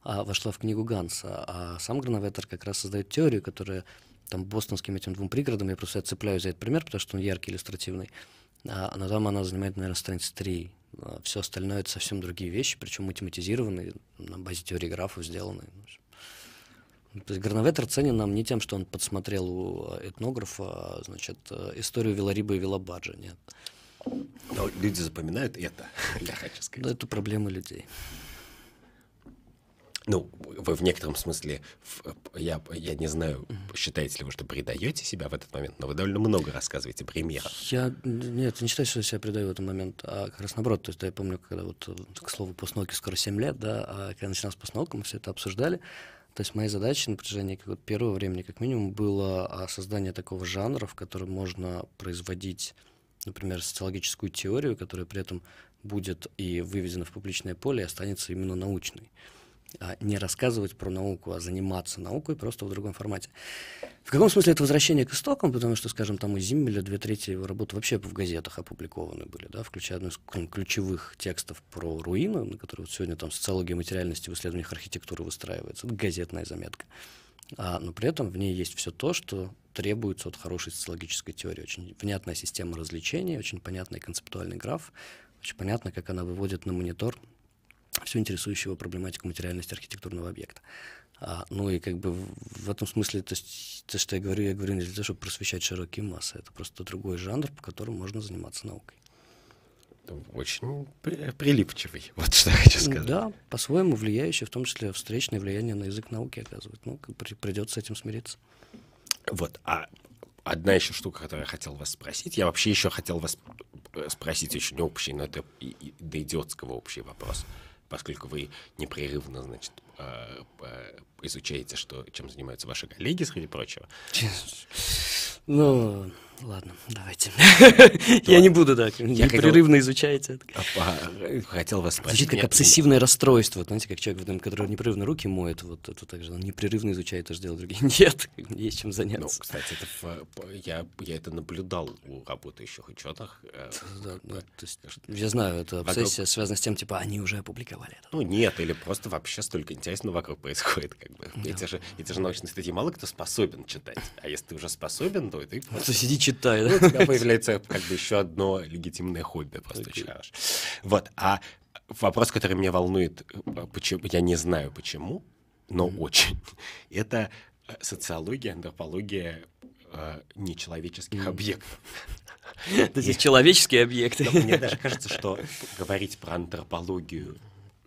э, вошла в книгу Ганса. А сам Грановеттер как раз создает теорию, которая там бостонским этим двум пригородам, я просто цепляюсь за этот пример, потому что он яркий, иллюстративный, а, но там она занимает, наверное, страниц 3 а все остальное это совсем другие вещи, причем математизированные, на базе теории графов сделанные. То есть Грановетер ценен нам не тем, что он подсмотрел у этнографа, а, значит, историю Велариба и Велабаджа, нет. Но люди запоминают это, [LAUGHS] я хочу сказать. Да, это проблема людей. Ну, вы в некотором смысле, я, я не знаю, считаете ли вы, что предаете себя в этот момент, но вы довольно много рассказываете примеров. Я, нет, не считаю, что я себя предаю в этот момент, а как раз наоборот. То есть я помню, когда вот, к слову, постнауке скоро 7 лет, да, а когда я начинал с постнаука, мы все это обсуждали. То есть моей задачей на протяжении как, вот, первого времени, как минимум, было а, создание такого жанра, в котором можно производить, например, социологическую теорию, которая при этом будет и выведена в публичное поле, и останется именно научной. А, не рассказывать про науку, а заниматься наукой просто в другом формате. В каком смысле это возвращение к истокам, потому что, скажем, там у Зиммеля две трети его работы вообще в газетах опубликованы были, да, включая одну из ключевых текстов про руины, на которые вот сегодня там социология материальности в исследованиях архитектуры выстраивается, это газетная заметка. А, но при этом в ней есть все то, что требуется от хорошей социологической теории. Очень внятная система развлечений, очень понятный концептуальный граф, очень понятно, как она выводит на монитор всю интересующую проблематику материальности архитектурного объекта. А, ну и как бы в, в этом смысле, то есть то, что я говорю, я говорю не для того, чтобы просвещать широкие массы, это просто другой жанр, по которому можно заниматься наукой. Очень прилипчивый, [LAUGHS] вот что я хочу сказать. Да, по-своему влияющий, в том числе встречное влияние на язык науки оказывает. Ну, как придется с этим смириться. Вот, а одна еще штука, которую я хотел вас спросить, я вообще еще хотел вас э, спросить очень общий, но это до идиотского общий вопрос поскольку вы непрерывно, значит, э, изучаете, что, чем занимаются ваши коллеги, среди прочего. Ну, Ладно, давайте. [LAUGHS] Я не буду так. Непрерывно изучаете это. А, хотел вас спросить. Звучит как обсессивное расстройство. Знаете, как человек, который непрерывно руки моет, вот это так же. Он непрерывно изучает то, что делают другие. [LAUGHS] Нет, есть чем заняться. Ну, кстати, я это наблюдал у работающих ученых. Э, [LAUGHS] я знаю, это обсессия связана с тем, типа, они уже опубликовали это. Ну, нет, или просто вообще столько интересного вокруг происходит. Эти же научные статьи мало кто способен читать. А если ты уже способен, то ты... То сиди читай. Ну, у тебя появляется как бы еще одно легитимное хобби, просто okay. читаешь. Вот, а вопрос, который меня волнует, почему, я не знаю почему, но mm-hmm. очень, [LAUGHS] это э, социология, антропология э, нечеловеческих mm-hmm. объектов. [LAUGHS] То есть человеческие объекты. Мне даже кажется, что говорить про антропологию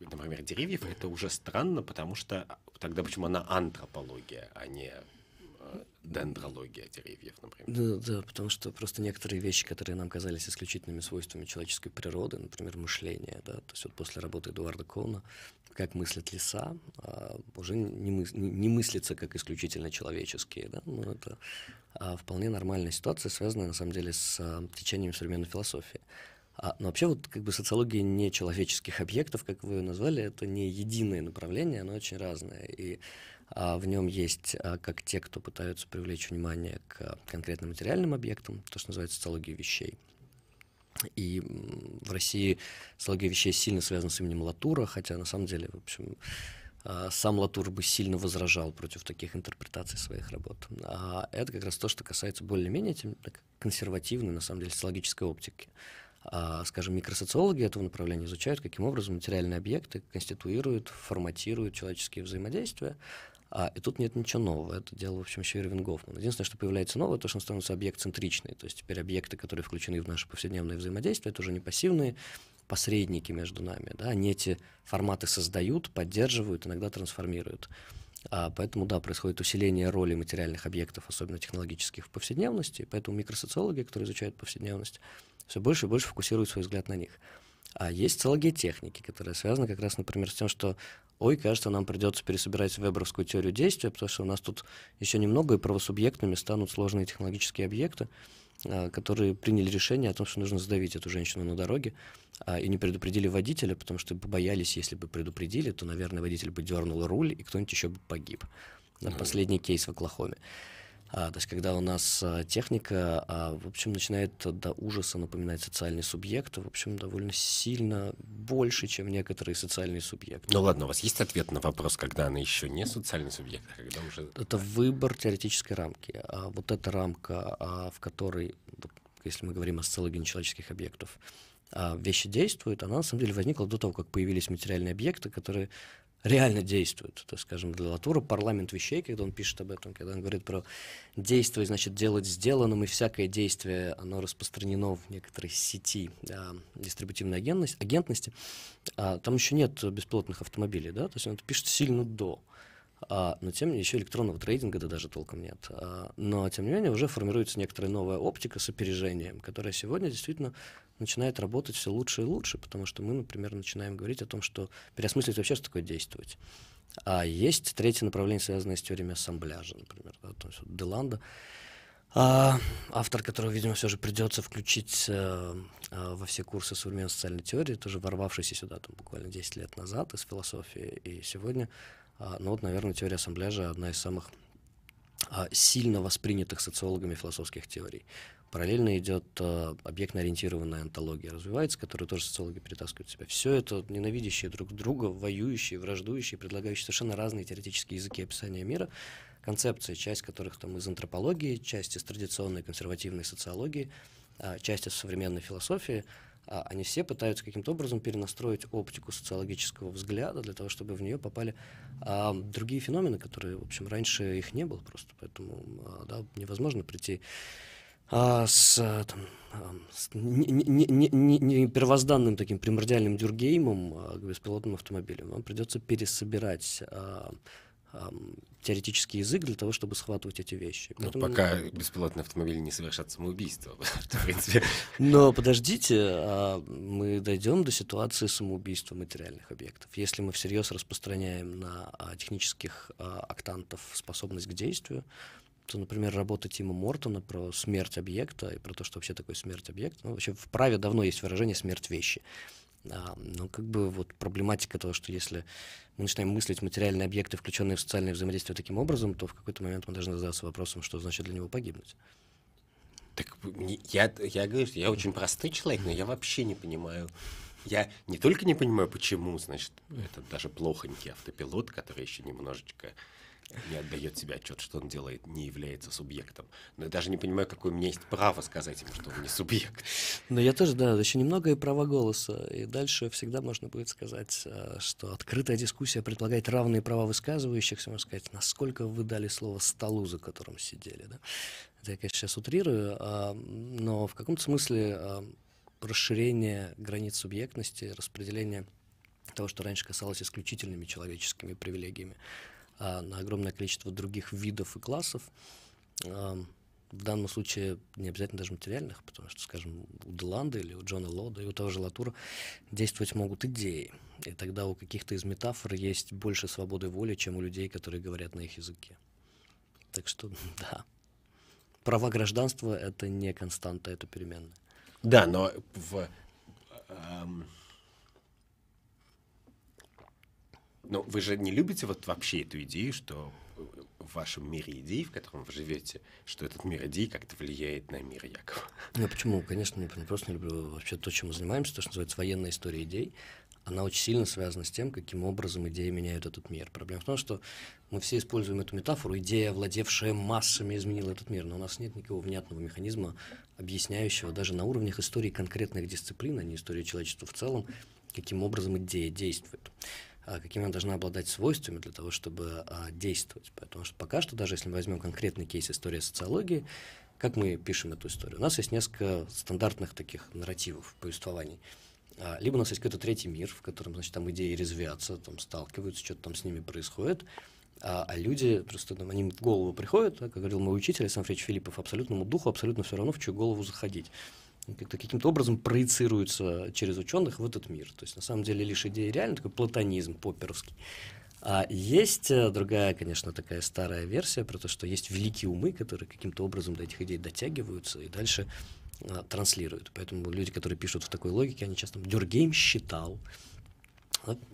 например, деревьев, это уже странно, потому что тогда почему она антропология, а не дендрология деревьев, например. Да, да, потому что просто некоторые вещи, которые нам казались исключительными свойствами человеческой природы, например, мышление, да, то есть вот после работы Эдуарда Коуна как мыслят леса, а, уже не, мыс, не мыслится как исключительно человеческие, да, но это а, вполне нормальная ситуация, связанная на самом деле с а, течением современной философии. А, но вообще вот как бы социология не человеческих объектов, как вы ее назвали, это не единое направление, оно очень разное. И в нем есть а, как те, кто пытаются привлечь внимание к конкретным материальным объектам, то, что называется социология вещей, И в России социология вещей сильно связана с именем Латура, хотя на самом деле, в общем, а, сам Латур бы сильно возражал против таких интерпретаций своих работ. А это как раз то, что касается более-менее консервативной, на самом деле, социологической оптики. А, скажем, микросоциологи этого направления изучают, каким образом материальные объекты конституируют, форматируют человеческие взаимодействия, а, и тут нет ничего нового. Это дело, в общем, еще Ирвин Гофман. Единственное, что появляется новое, то, что он становится объект-центричный. То есть теперь объекты, которые включены в наше повседневное взаимодействие, это уже не пассивные посредники между нами. Да? Они эти форматы создают, поддерживают, иногда трансформируют. А, поэтому, да, происходит усиление роли материальных объектов, особенно технологических, в повседневности. Поэтому микросоциологи, которые изучают повседневность, все больше и больше фокусируют свой взгляд на них. А есть социология техники, которая связана как раз, например, с тем, что ой, кажется, нам придется пересобирать вебровскую теорию действия, потому что у нас тут еще немного, и правосубъектными станут сложные технологические объекты, а, которые приняли решение о том, что нужно сдавить эту женщину на дороге, а, и не предупредили водителя, потому что побоялись, если бы предупредили, то, наверное, водитель бы дернул руль, и кто-нибудь еще бы погиб. Последний кейс в Оклахоме. А, то есть, когда у нас а, техника, а, в общем, начинает до ужаса напоминать социальный субъект, в общем, довольно сильно больше, чем некоторые социальные субъекты. Ну ладно, у вас есть ответ на вопрос, когда она еще не социальный субъект, а когда уже... Это выбор теоретической рамки. А вот эта рамка, а, в которой, если мы говорим о социологии нечеловеческих объектов, а, вещи действуют, она на самом деле возникла до того, как появились материальные объекты, которые реально действует. То скажем, для Латура парламент вещей, когда он пишет об этом, когда он говорит про действие, значит, делать сделанным, и всякое действие, оно распространено в некоторой сети а, дистрибутивной агентности, агентности, а, там еще нет беспилотных автомобилей, да, то есть он это пишет сильно до. А, но тем не менее, еще электронного трейдинга да даже толком нет. А, но, тем не менее, уже формируется некоторая новая оптика с опережением, которая сегодня действительно начинает работать все лучше и лучше, потому что мы, например, начинаем говорить о том, что переосмыслить вообще, что такое действовать. А есть третье направление, связанное с теориями ассамбляжа, например, да, то есть вот Деланда, а, автор, которого, видимо, все же придется включить а, а, во все курсы современной социальной теории, тоже ворвавшийся сюда там, буквально 10 лет назад из философии, и сегодня, ну вот, наверное, теория ассамбляжа одна из самых а, сильно воспринятых социологами философских теорий. Параллельно идет э, объектно-ориентированная антология, развивается, которую тоже социологи перетаскивают в себя. Все это ненавидящие друг друга, воюющие, враждующие, предлагающие совершенно разные теоретические языки описания мира, концепции, часть которых там из антропологии, часть из традиционной консервативной социологии, э, часть из современной философии, они все пытаются каким-то образом перенастроить оптику социологического взгляда для того, чтобы в нее попали а, другие феномены, которые, в общем, раньше их не было просто. Поэтому а, да, невозможно прийти а, с, там, с не, не, не, не первозданным таким примордиальным дюргеймом а, к беспилотным автомобилям. Вам придется пересобирать а, а, теоретический язык для того, чтобы схватывать эти вещи. Ну, Поэтому... пока беспилотные автомобили не совершат самоубийство. [LAUGHS] в принципе. Но подождите, а, мы дойдем до ситуации самоубийства материальных объектов. Если мы всерьез распространяем на а, технических актантов способность к действию, то, например, работа Тима Мортона про смерть объекта и про то, что вообще такое смерть объекта. Ну, вообще в праве давно есть выражение «смерть вещи». А, но как бы вот проблематика того, что если мы начинаем мыслить материальные объекты, включенные в социальное взаимодействие таким образом, то в какой-то момент мы должны задаться вопросом, что значит для него погибнуть. Так я, я говорю, я очень простой человек, но я вообще не понимаю. Я не только не понимаю, почему, значит, это даже плохонький автопилот, который еще немножечко не отдает себе отчет, что он делает, не является субъектом. Но я даже не понимаю, какое у меня есть право сказать ему, что он не субъект. Но я тоже, да, еще немного и право голоса. И дальше всегда можно будет сказать, э, что открытая дискуссия предполагает равные права высказывающихся, можно сказать, насколько вы дали слово столу, за которым сидели. Да? Это я, конечно, сейчас утрирую, а, но в каком-то смысле а, расширение границ субъектности, распределение того, что раньше касалось исключительными человеческими привилегиями, а, на огромное количество других видов и классов. В данном случае не обязательно даже материальных, потому что, скажем, у Деланда или у Джона Лода и у того же Латура действовать могут идеи. И тогда у каких-то из метафор есть больше свободы воли, чем у людей, которые говорят на их языке. Так что, [LAUGHS] да. Права гражданства — это не константа, это переменная. Да, но в... Эм Ну, вы же не любите вот вообще эту идею, что в вашем мире идей, в котором вы живете, что этот мир идей как-то влияет на мир Якова? Ну, почему? Конечно, не, просто не люблю вообще то, чем мы занимаемся, то, что называется военная история идей. Она очень сильно связана с тем, каким образом идеи меняют этот мир. Проблема в том, что мы все используем эту метафору, идея, владевшая массами, изменила этот мир, но у нас нет никакого внятного механизма, объясняющего даже на уровнях истории конкретных дисциплин, а не истории человечества в целом, каким образом идея действует. А, какими она должна обладать свойствами для того, чтобы а, действовать. Потому что пока что, даже если мы возьмем конкретный кейс истории социологии, как мы пишем эту историю? У нас есть несколько стандартных таких нарративов, повествований. А, либо у нас есть какой-то третий мир, в котором, значит, там идеи резвятся, там сталкиваются, что-то там с ними происходит, а, а люди просто там, они в голову приходят, как говорил мой учитель Александр Филиппов, абсолютному духу абсолютно все равно, в чью голову заходить как-то каким-то образом проецируется через ученых в этот мир. То есть на самом деле лишь идея реально такой платонизм поперовский. А есть э, другая, конечно, такая старая версия про то, что есть великие умы, которые каким-то образом до этих идей дотягиваются и дальше а, транслируют. Поэтому люди, которые пишут в такой логике, они часто Дюргейм считал?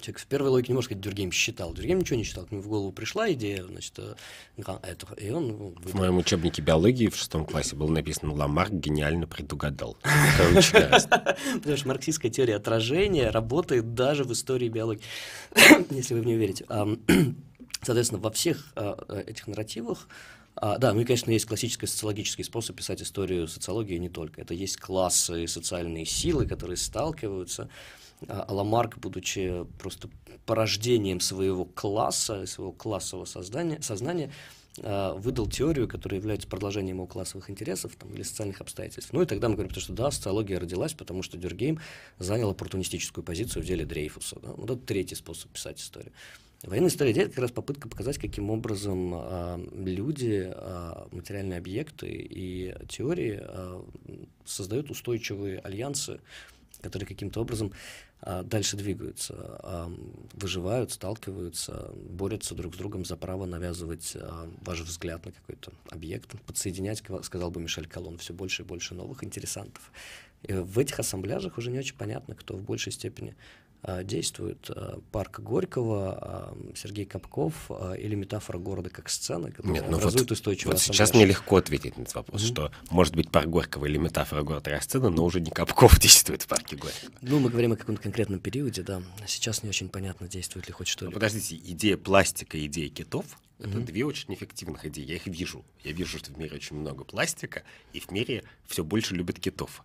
Человек в первой логике не может сказать, Дюркгейм считал. Дюркгейм ничего не считал. К нему в голову пришла идея, значит, э, этого, и он... Ну, в моем учебнике биологии в шестом классе было написано «Ламарк гениально предугадал». [LAUGHS] Потому что марксистская теория отражения работает даже в истории биологии, [COUGHS] если вы в нее верите. [COUGHS] Соответственно, во всех э, э, этих нарративах а, да, ну и, конечно, есть классический социологический способ писать историю социологии не только. Это есть классы социальные силы, которые сталкиваются. А, а будучи просто порождением своего класса, своего классового создания, сознания, а, выдал теорию, которая является продолжением его классовых интересов там, или социальных обстоятельств. Ну и тогда мы говорим, что да, социология родилась, потому что Дюргейм занял оппортунистическую позицию в деле Дрейфуса. Да? Вот это третий способ писать историю. Военная история это как раз попытка показать, каким образом э, люди, э, материальные объекты и теории э, создают устойчивые альянсы, которые каким-то образом дальше двигаются, а, выживают, сталкиваются, борются друг с другом за право навязывать а, ваш взгляд на какой-то объект, подсоединять, сказал бы Мишель Колон, все больше и больше новых интересантов. И в этих ассамбляжах уже не очень понятно, кто в большей степени а, действует а, парк Горького, а, Сергей Капков или метафора города как сцена, которая Нет, ну образует вот, устойчивую Вот сейчас мне легко ответить на этот вопрос, mm-hmm. что может быть парк Горького или метафора города как сцена, но уже не Капков [LAUGHS] действует в парке Горького. Ну, мы говорим о каком-то конкретном периоде, да. Сейчас не очень понятно, действует ли хоть что-либо. Подождите, идея пластика, идея китов — это mm-hmm. две очень эффективных идеи. Я их вижу. Я вижу, что в мире очень много пластика, и в мире все больше любят китов.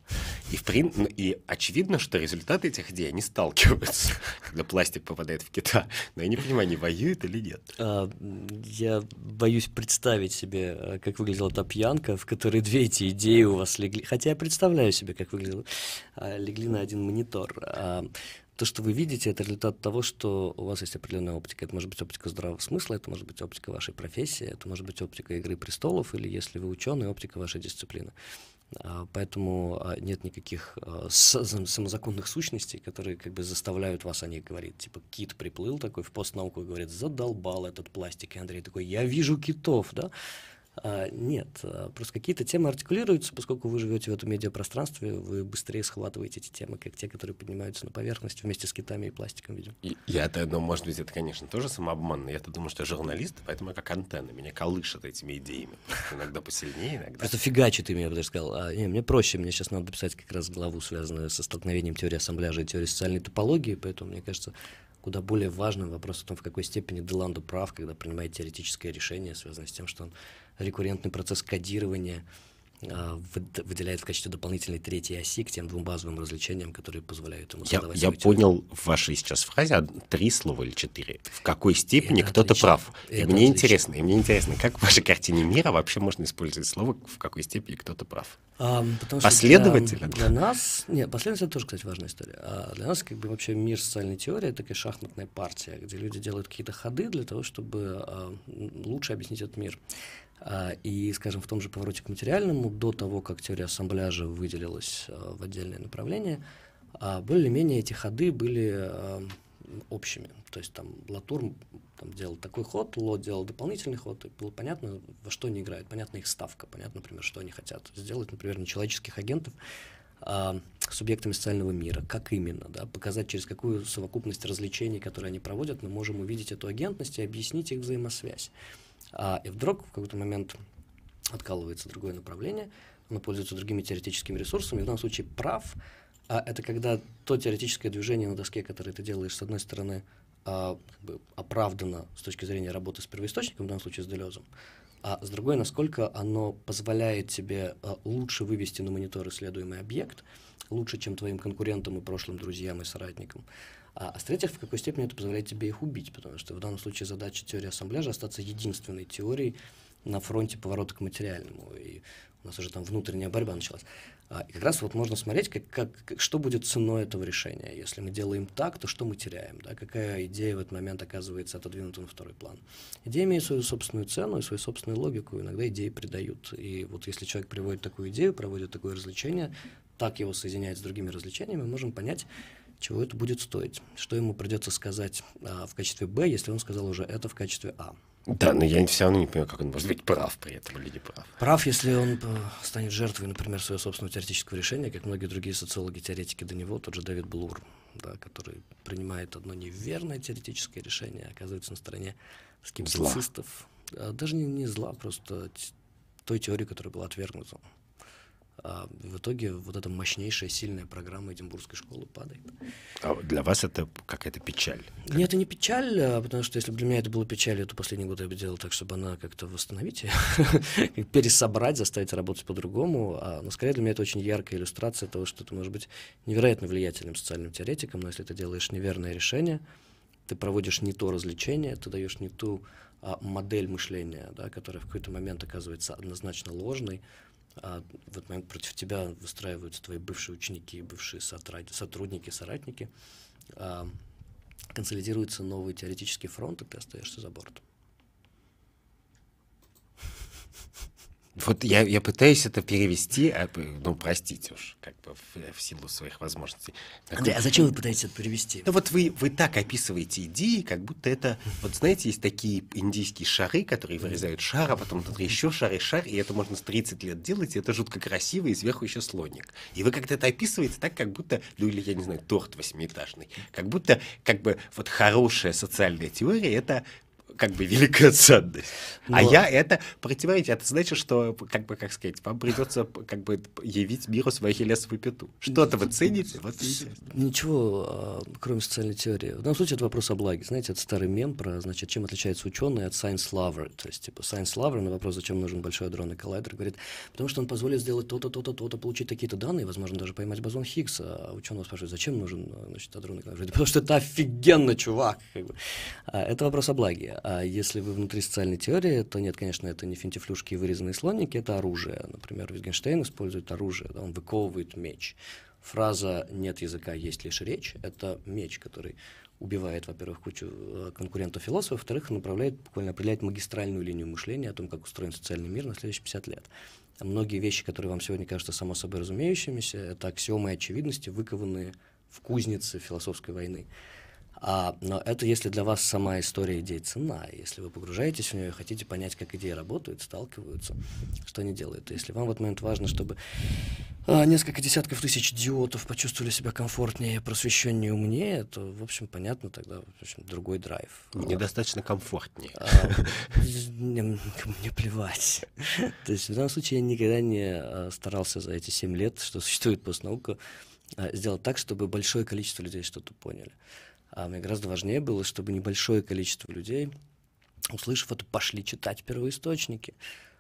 И, в прин... Ну, и очевидно, что результаты этих идей, они сталкиваются, [LAUGHS] когда пластик попадает в кита. Но я не понимаю, они воюют или нет. А, я боюсь представить себе, э, как выглядела та пьянка, в которой две эти идеи у вас легли. Хотя я представляю себе, как выглядело. А, легли на один монитор. То, что вы видите, это результат того, что у вас есть определенная оптика. Это может быть оптика здравого смысла, это может быть оптика вашей профессии, это может быть оптика игры престолов, или если вы ученый, оптика вашей дисциплины. А, поэтому а, нет никаких а, самозаконных сущностей, которые как бы заставляют вас о них говорить. Типа кит приплыл такой в постнауку и говорит, задолбал этот пластик. И Андрей такой, я вижу китов, да? А, нет, а, просто какие-то темы артикулируются, поскольку вы живете в этом медиапространстве, вы быстрее схватываете эти темы, как те, которые поднимаются на поверхность вместе с китами и пластиком, видимо. Я-то, ну, может быть, это, конечно, тоже самообман, но я-то думаю, что я журналист, поэтому я как антенна, меня колышет этими идеями. Иногда посильнее, иногда... Просто фигачит ими, я бы даже сказал. А, не, мне проще, мне сейчас надо писать как раз главу, связанную со столкновением теории ассамбляжа и теории социальной топологии, поэтому, мне кажется, куда более важным вопрос о том, в какой степени Деланду прав, когда принимает теоретическое решение, связанное с тем, что он рекуррентный процесс кодирования а, выделяет в качестве дополнительной третьей оси к тем двум базовым развлечениям, которые позволяют ему создавать... Я, я понял в вашей сейчас фразе три слова или четыре. В какой степени кто-то прав. И, мне интересно, и мне интересно, как в вашей картине мира вообще можно использовать слово «в какой степени кто-то прав»? А, Последовательно? Для, для нас... Нет, последовательно тоже, кстати, важная история. А для нас как бы вообще мир социальной теории — это такая шахматная партия, где люди делают какие-то ходы для того, чтобы а, лучше объяснить этот мир. А, и, скажем, в том же повороте к материальному, до того, как теория ассамбляжа выделилась а, в отдельное направление, а, более-менее эти ходы были общими. То есть там Латур там, делал такой ход, Ло делал дополнительный ход, и было понятно, во что они играют, понятна их ставка, понятно, например, что они хотят сделать, например, нечеловеческих агентов а, субъектами социального мира. Как именно? Да? Показать, через какую совокупность развлечений, которые они проводят, мы можем увидеть эту агентность и объяснить их взаимосвязь. А, и вдруг в какой-то момент откалывается другое направление, оно пользуется другими теоретическими ресурсами, в данном случае прав, а это когда то теоретическое движение на доске, которое ты делаешь, с одной стороны, а, как бы оправдано с точки зрения работы с первоисточником, в данном случае с Делезом, а с другой, насколько оно позволяет тебе а, лучше вывести на монитор исследуемый объект, лучше, чем твоим конкурентам и прошлым друзьям и соратникам. А, а с третьих, в какой степени это позволяет тебе их убить, потому что в данном случае задача теории ассамбляжа остаться единственной теорией на фронте поворота к материальному. И у нас уже там внутренняя борьба началась. А, и как раз вот можно смотреть, как, как, что будет ценой этого решения. Если мы делаем так, то что мы теряем? Да? Какая идея в этот момент оказывается отодвинута на второй план? Идея имеет свою собственную цену и свою собственную логику. Иногда идеи предают. И вот если человек приводит такую идею, проводит такое развлечение, так его соединяет с другими развлечениями, мы можем понять, чего это будет стоить. Что ему придется сказать а, в качестве Б, если он сказал уже это в качестве А. Да, но я все равно не понимаю, как он может быть прав при этом или не прав. Прав, если он э, станет жертвой, например, своего собственного теоретического решения, как многие другие социологи-теоретики до него, тот же Дэвид Блур, да, который принимает одно неверное теоретическое решение, оказывается на стороне скептицистов. Зла. Даже не, не зла, просто той теории, которая была отвергнута. А в итоге вот эта мощнейшая, сильная программа Эдинбургской школы падает. А для вас это какая-то печаль? Нет, это не печаль, а потому что если бы для меня это было печалью, то последний год я бы делал так, чтобы она как-то восстановить, [LAUGHS] пересобрать, заставить работать по-другому. А, но скорее для меня это очень яркая иллюстрация того, что ты можешь быть невероятно влиятельным социальным теоретиком, но если ты делаешь неверное решение, ты проводишь не то развлечение, ты даешь не ту а, модель мышления, да, которая в какой-то момент оказывается однозначно ложной, а в этот момент против тебя выстраиваются твои бывшие ученики, бывшие сотрудники, соратники, а, консолидируется новый теоретический фронт, и ты остаешься за бортом. Вот я, я пытаюсь это перевести, а, ну, простите уж, как бы в, в силу своих возможностей. Андрей, а зачем вы пытаетесь это перевести? Ну, вот вы, вы так описываете идеи, как будто это, вот знаете, есть такие индийские шары, которые вырезают шар, а потом внутри еще шар и шар, и это можно с 30 лет делать, и это жутко красиво, и сверху еще слоник. И вы как-то это описываете так, как будто, ну, или, я не знаю, торт восьмиэтажный, как будто, как бы, вот хорошая социальная теория — это как бы великая ценность. А Но... А я это противоречие. Это значит, что, как бы, как сказать, вам придется как бы явить миру свою хелесовую пету. Что-то вы цените, вот. Ничего, а, кроме социальной теории. В данном случае это вопрос о благе. Знаете, это старый мем про, значит, чем отличается ученый от science lover. То есть, типа, science lover на вопрос, зачем нужен большой адронный коллайдер, говорит, потому что он позволит сделать то-то, то-то, то-то, получить такие-то данные, возможно, даже поймать бозон Хиггса. А ученого спрашивают, зачем нужен, значит, адронный коллайдер? Потому что это офигенно, чувак. Как бы. а, это вопрос о благе. А если вы внутри социальной теории, то нет, конечно, это не финтифлюшки и вырезанные слоники, это оружие. Например, Wittgenstein использует оружие, да, он выковывает меч. Фраза «нет языка, есть лишь речь» — это меч, который убивает, во-первых, кучу э, конкурентов-философов, во-вторых, направляет, буквально определяет магистральную линию мышления о том, как устроен социальный мир на следующие 50 лет. Многие вещи, которые вам сегодня кажутся само собой разумеющимися, это аксиомы очевидности, выкованные в кузнице философской войны. А, но это если для вас сама история идей цена. Если вы погружаетесь в нее и хотите понять, как идеи работают, сталкиваются, что они делают. Если вам в этот момент важно, чтобы а, несколько десятков тысяч идиотов почувствовали себя комфортнее, просвещеннее, умнее, то, в общем, понятно тогда, в общем, другой драйв. Мне вот. комфортнее. А, мне, мне плевать. То есть в данном случае я никогда не а, старался за эти семь лет, что существует постнаука, а, сделать так, чтобы большое количество людей что-то поняли. А мне гораздо важнее было, чтобы небольшое количество людей, услышав это, пошли читать первоисточники.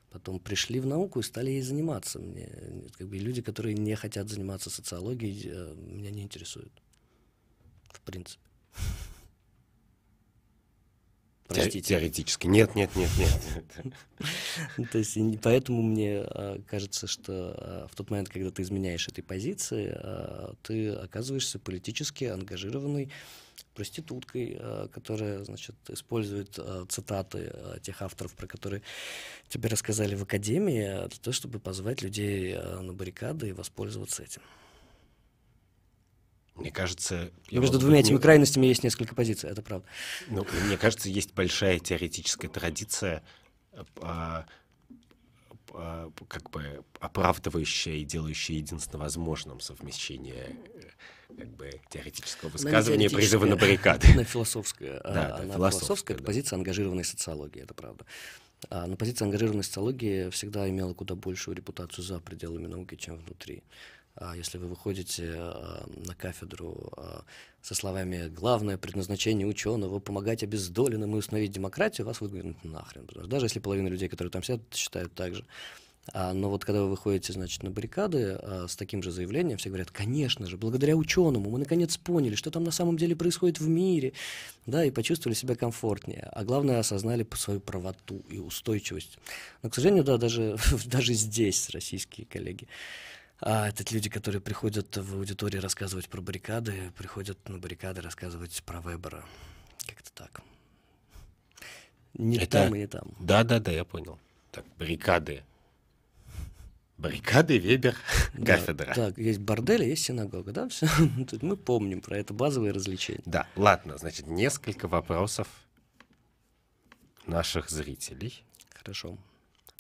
Потом пришли в науку и стали ей заниматься. Мне, как бы, люди, которые не хотят заниматься социологией, э, меня не интересуют. В принципе. Простите. Теоретически. Нет, нет, нет, нет. [LAUGHS] То есть поэтому мне а, кажется, что а, в тот момент, когда ты изменяешь этой позиции, ты оказываешься политически ангажированный проституткой, э, которая, значит, использует э, цитаты э, тех авторов, про которые тебе рассказали в академии, для того, чтобы позвать людей на баррикады и воспользоваться этим. Мне кажется... Между двумя этими не... крайностями есть несколько позиций, это правда. Ну, мне кажется, есть большая теоретическая традиция, а, а, как бы оправдывающая и делающая единственно возможным совмещение как бы теоретического высказывания призыва на баррикады. [LAUGHS] На философское. Да, а, да, философская, да. позиция ангажированной социологии, это правда. А, но позиция ангажированной социологии всегда имела куда большую репутацию за пределами науки, чем внутри. А если вы выходите а, на кафедру а, со словами «главное предназначение ученого – помогать обездоленным и установить демократию», вас выгонят нахрен. Даже если половина людей, которые там сидят, считают так же. А, но вот когда вы выходите, значит, на баррикады а, с таким же заявлением, все говорят, конечно же, благодаря ученому мы наконец поняли, что там на самом деле происходит в мире, да, и почувствовали себя комфортнее. А главное, осознали свою правоту и устойчивость. Но, к сожалению, да, даже, [LAUGHS] даже здесь российские коллеги, а, это люди, которые приходят в аудитории рассказывать про баррикады, приходят на баррикады рассказывать про Вебера. Как-то так. Не Это- там и не там. Да, да, да, я понял. Так, баррикады. Баррикады, Вебер, Да, кафедра. Так, есть бордель, а есть синагога, да, все. [LAUGHS] Тут мы помним про это базовые развлечения. Да, ладно, значит, несколько вопросов наших зрителей. Хорошо.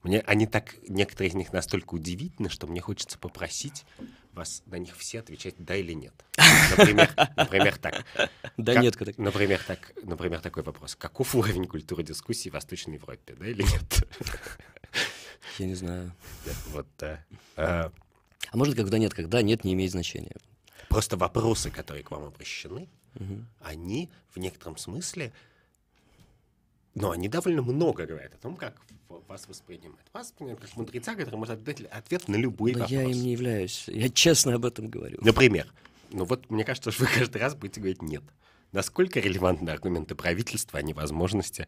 Мне они так, некоторые из них настолько удивительны, что мне хочется попросить вас на них все отвечать да или нет. Например, [LAUGHS] например так. Да Как- нет. Например, так, например, такой вопрос. Каков уровень культуры дискуссий в Восточной Европе, да или нет? Я не знаю. Вот, да. А, А может, когда нет, когда нет, не имеет значения. Просто вопросы, которые к вам обращены, они в некотором смысле, но они довольно много говорят о том, как вас воспринимают. Вас воспринимают как мудреца, который может дать ответ на любой Но вопрос. я им не являюсь. Я честно об этом говорю. Например, ну вот мне кажется, что вы каждый раз будете говорить «нет». Насколько релевантны аргументы правительства о невозможности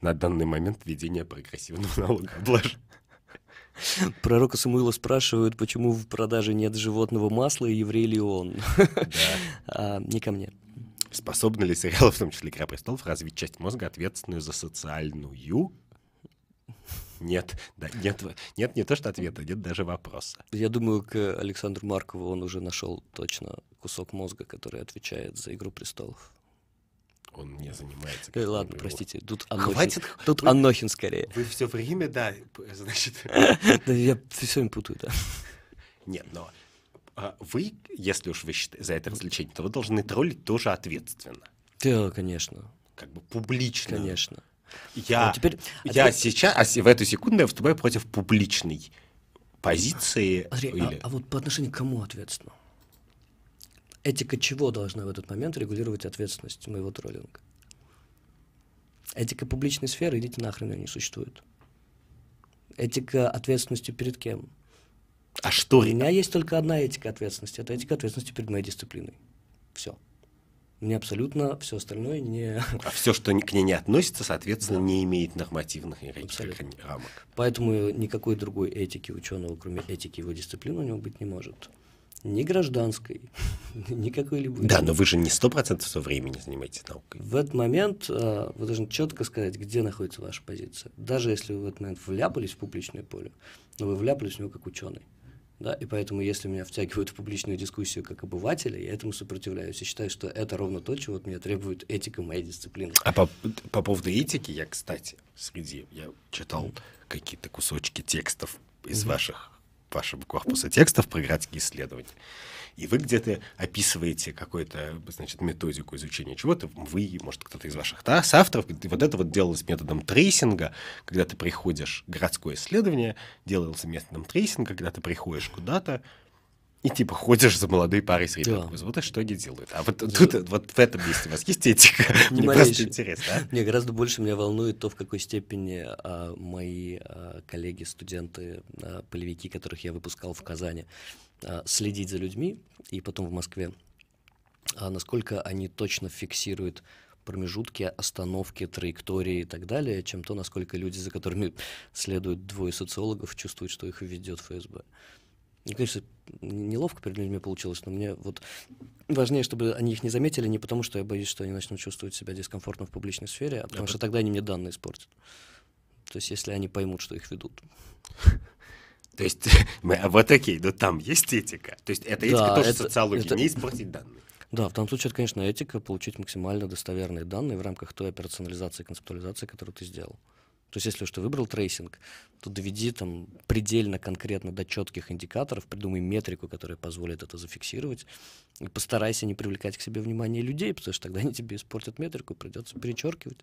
на данный момент введения прогрессивного налогообложения? [LAUGHS] Пророка Самуила спрашивают, почему в продаже нет животного масла и еврей ли он. [LAUGHS] А, Не ко мне. Способны ли сериалы, в том числе «Игра престолов», развить часть мозга, ответственную за социальную? Нет, да, нет, нет, не то что ответа, нет даже вопроса. Я думаю, к Александру Маркову он уже нашел точно кусок мозга, который отвечает за «Игру престолов». Он не занимается. Э, Ладно, каким-либо- простите, тут Анохин. Хватит, Тут вы- Анохин скорее. Вы все время, да, значит, [LAUGHS] Да я все им путаю, да. нет, но а, вы, если уж вы считаете за это развлечение, то вы должны троллить тоже ответственно, Да, конечно, как бы публично. конечно. Я, Ну, теперь- а я сейчас, а в эту секунду я выступаю против публичной позиции. Смотри, а- или- а, вот по отношению к кому ответственно? Этика чего должна в этот момент регулировать ответственность моего троллинга? Этика публичной сферы, идите нахрен, ее не существует. Этика ответственности перед кем? а что? У меня есть только одна этика ответственности. Это этика ответственности перед моей дисциплиной. Все. Мне абсолютно все остальное не... А все, что к ней не относится, соответственно, не имеет нормативных и Абсолютно. рамок. Поэтому никакой другой этики ученого, кроме этики его дисциплины, у него быть не может. Ни гражданской, [LAUGHS] ни какой-либо. Да, но вы же не сто процентов своего времени занимаетесь наукой. В этот момент э, вы должны четко сказать, где находится ваша позиция. Даже если вы в этот момент вляпались в публичное поле, но вы вляпались в него как ученый. Да? И поэтому, если меня втягивают в публичную дискуссию как обывателя, я этому сопротивляюсь. И считаю, что это ровно то, чего от меня требует этика моей дисциплины. А по, по поводу этики, я, кстати, среди... Я читал какие-то кусочки текстов из ваших вашего корпуса текстов про городские исследования. И вы где-то описываете какую-то, значит, методику изучения чего-то, вы, может, кто-то из ваших да, соавторов, говорит, вот это вот делалось методом трейсинга, когда ты приходишь, городское исследование делалось методом трейсинга, когда ты приходишь куда-то, и типа ходишь за молодой парой с ребенком. Да. Вот и что они делают. А вот тут, вот в этом месте у вас есть этика? Ни [LAUGHS] Мне просто малейшей. интересно, а? Мне гораздо больше меня волнует то, в какой степени а, мои а, коллеги, студенты, а, полевики, которых я выпускал в Казани, а, следить за людьми и потом в Москве, а насколько они точно фиксируют промежутки, остановки, траектории и так далее, чем то, насколько люди, за которыми следуют двое социологов, чувствуют, что их ведет ФСБ. Мне, конечно, неловко перед людьми получилось, но мне вот важнее, чтобы они их не заметили, не потому, что я боюсь, что они начнут чувствовать себя дискомфортно в публичной сфере, а потому что тогда они мне данные испортят. То есть, если они поймут, что их ведут. То есть, мы, а вот окей, но там есть этика. То есть, это этика Да, тоже это- социология, это- не испортить данные. Да, в том случае, это, конечно, этика, получить максимально достоверные данные в рамках той операционализации и концептуализации, которую ты сделал. То есть, если уж ты выбрал трейсинг, то доведи там предельно конкретно до четких индикаторов, придумай метрику, которая позволит это зафиксировать, и постарайся не привлекать к себе внимание людей, потому что тогда они тебе испортят метрику, придется перечеркивать.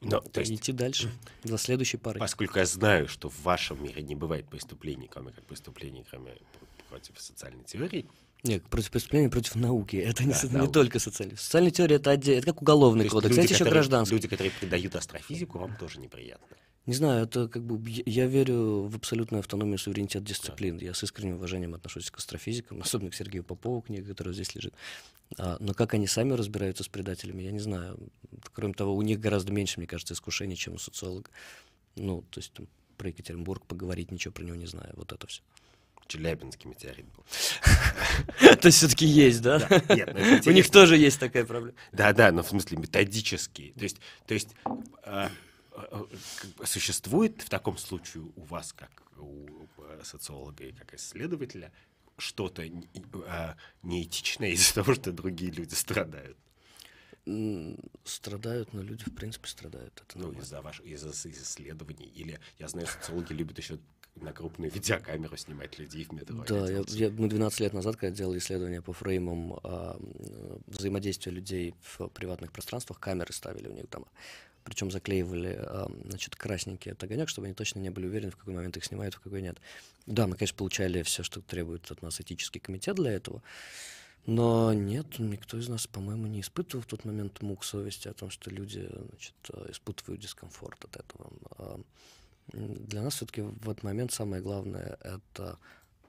Но, то есть, идти дальше, [CLEARS THROAT] до следующей пары. Поскольку я знаю, что в вашем мире не бывает преступлений, кроме как преступлений, кроме против социальной теории, нет, против преступления, против науки. Это да, не, не только социальная. Социальная теория это отдельно. Это как уголовный кодекс. Люди, это еще гражданский. Люди, которые придают астрофизику, вам тоже неприятно. Не знаю, это как бы я верю в абсолютную автономию суверенитет дисциплин. Да. Я с искренним уважением отношусь к астрофизикам, особенно к Сергею Попову, книга, которая здесь лежит. А, но как они сами разбираются с предателями, я не знаю. Кроме того, у них гораздо меньше, мне кажется, искушений, чем у социолога. Ну, то есть там, про Екатеринбург поговорить, ничего про него не знаю. Вот это все. Челябинский метеорит был. [LAUGHS] То есть все-таки есть, да? [LAUGHS] У них тоже есть такая проблема. Да, да, но в смысле методический. То есть, то есть а, а, существует в таком случае у вас, как у социолога и как исследователя, что-то а, неэтичное из-за того, что другие люди страдают? Страдают, но люди, в принципе, страдают. Это ну, из-за ваших из из исследований. Или, я знаю, социологи любят еще на крупную [LAUGHS] видеокамеру снимать людей в метро. Да, я, я, мы 12 лет назад, когда делали исследования по фреймам а, взаимодействия людей в приватных пространствах, камеры ставили у них дома. Причем заклеивали а, значит, красненький от огонек, чтобы они точно не были уверены, в какой момент их снимают, в какой нет. Да, мы, конечно, получали все, что требует от нас этический комитет для этого. Но нет, никто из нас, по-моему, не испытывал в тот момент мук совести о том, что люди значит, испытывают дискомфорт от этого. А, для нас все-таки в этот момент самое главное — это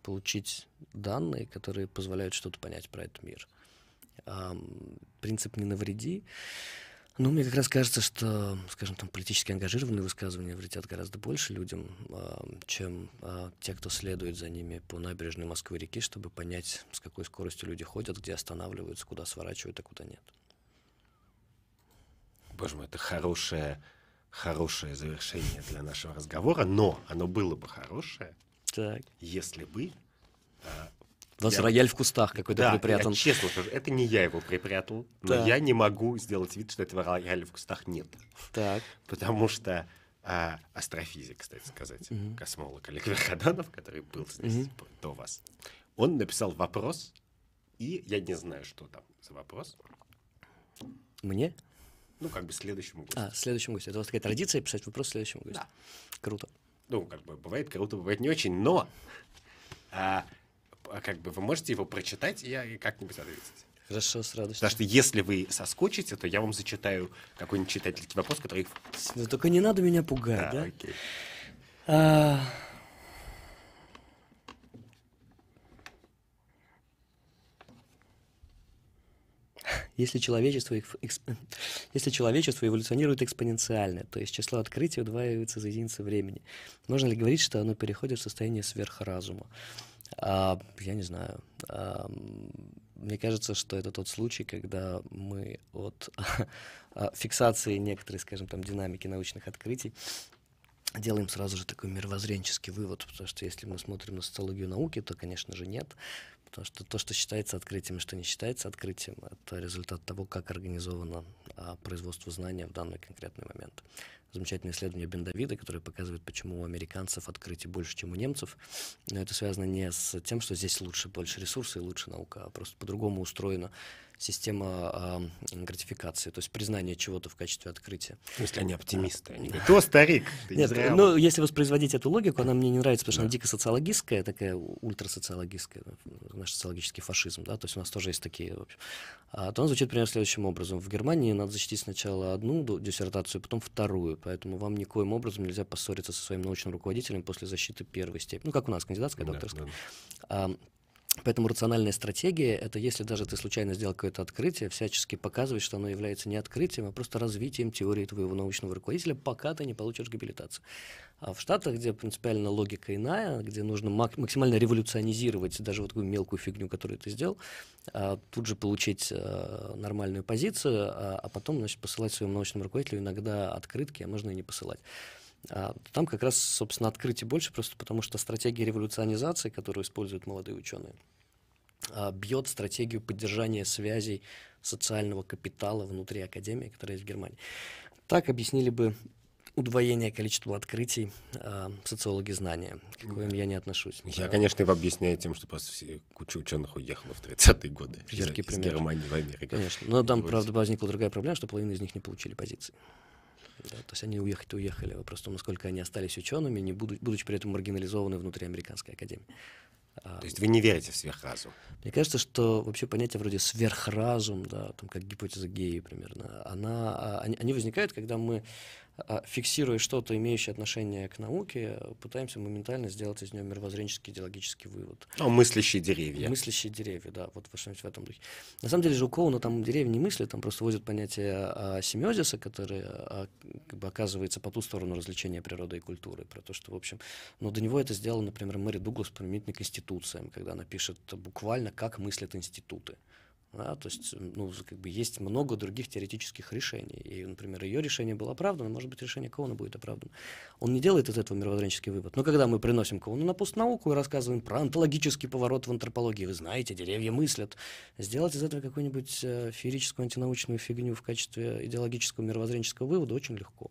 получить данные, которые позволяют что-то понять про этот мир. Принцип «не навреди» Ну, мне как раз кажется, что, скажем, там политически ангажированные высказывания вредят гораздо больше людям, чем те, кто следует за ними по набережной Москвы-реки, чтобы понять, с какой скоростью люди ходят, где останавливаются, куда сворачивают, а куда нет. Боже мой, это хорошее хорошее завершение для нашего разговора, но оно было бы хорошее, так. если бы... А, У вас я... рояль в кустах какой-то да, припрятан. Я честно скажу, это не я его припрятал, но так. я не могу сделать вид, что этого рояля в кустах нет. Так. Потому что а, астрофизик, кстати сказать, угу. космолог Олег Верходанов, который был здесь угу. до вас, он написал вопрос, и я не знаю, что там за вопрос. Мне? Ну, как бы следующему гостю. А, следующему гостю. Это у вас такая традиция писать вопрос следующему гостю? Да. Круто. Ну, как бы бывает круто, бывает не очень, но а, а как бы вы можете его прочитать, и я как-нибудь ответить. Хорошо, с радостью. Потому что если вы соскочите, то я вам зачитаю какой-нибудь читательский вопрос, который... Ну, только не надо меня пугать, да? да? Окей. А, Если человечество, если человечество эволюционирует экспоненциально, то есть число открытий удваивается за единицу времени, можно ли говорить, что оно переходит в состояние сверхразума? А, я не знаю. А, мне кажется, что это тот случай, когда мы от [LAUGHS] фиксации некоторой, скажем, там, динамики научных открытий делаем сразу же такой мировоззренческий вывод, потому что если мы смотрим на социологию науки, то, конечно же, нет. Потому что то, что считается открытием и что не считается открытием, это результат того, как организовано а, производство знания в данный конкретный момент. Замечательное исследование Бендавида, которое показывает, почему у американцев открытий больше, чем у немцев. Но это связано не с тем, что здесь лучше, больше ресурсов и лучше наука, а просто по-другому устроено система э, гратификации, то есть признание чего-то в качестве открытия. Если они оптимисты, они говорят, о, старик, ты Нет, не ну, если воспроизводить эту логику, она мне не нравится, потому что да. она дико социологистская, такая ультрасоциологистская, наш социологический фашизм, да, то есть у нас тоже есть такие, в общем. А, то он звучит примерно следующим образом. В Германии надо защитить сначала одну диссертацию, потом вторую, поэтому вам никоим образом нельзя поссориться со своим научным руководителем после защиты первой степени. Ну, как у нас, кандидатская, докторская. Да, да. А, Поэтому рациональная стратегия — это если даже ты случайно сделал какое-то открытие, всячески показывать, что оно является не открытием, а просто развитием теории твоего научного руководителя, пока ты не получишь габилитацию. А в Штатах, где принципиально логика иная, где нужно максимально революционизировать даже вот такую мелкую фигню, которую ты сделал, а, тут же получить а, нормальную позицию, а, а потом значит, посылать своему научному руководителю иногда открытки, а можно и не посылать. А там как раз, собственно, открытий больше, просто потому что стратегия революционизации, которую используют молодые ученые, а, бьет стратегию поддержания связей социального капитала внутри академии, которая есть в Германии. Так объяснили бы удвоение количества открытий э, социологи знания, к коим я не отношусь. Я, конечно, его объясняю тем, что просто куча ученых уехала в 30-е годы Яркий из, пример. из Германии в Америку. Конечно. Но там, правда, возникла другая проблема, что половина из них не получили позиции. Да, то есть они уехать уехали. Вопрос в том, насколько они остались учеными, не будучи, будучи при этом маргинализованы внутри американской академии. А, То есть вы не верите в сверхразум? Мне кажется, что вообще понятие вроде сверхразум, да, там как гипотеза геи примерно, она, а, они, они возникают, когда мы фиксируя что-то, имеющее отношение к науке, пытаемся моментально сделать из нее мировоззренческий идеологический вывод. Ну, мыслящие деревья. Мыслящие деревья, да, вот что-нибудь в этом духе. На самом деле же у Коуна там деревья не мысли, там просто вводят понятие а, семиозиса, который а, как бы оказывается по ту сторону развлечения природы и культуры, про то, что, в общем, но до него это сделала, например, Мэри Дуглас применительно к институциям, когда она пишет буквально, как мыслят институты. Да, то есть, ну, как бы есть много других теоретических решений. И, например, ее решение было оправдано, может быть, решение Коуна будет оправдано. Он не делает из этого мировоззренческий вывод. Но когда мы приносим Коуну на постнауку и рассказываем про онтологический поворот в антропологии, вы знаете, деревья мыслят, сделать из этого какую-нибудь э, феерическую антинаучную фигню в качестве идеологического мировоззренческого вывода очень легко.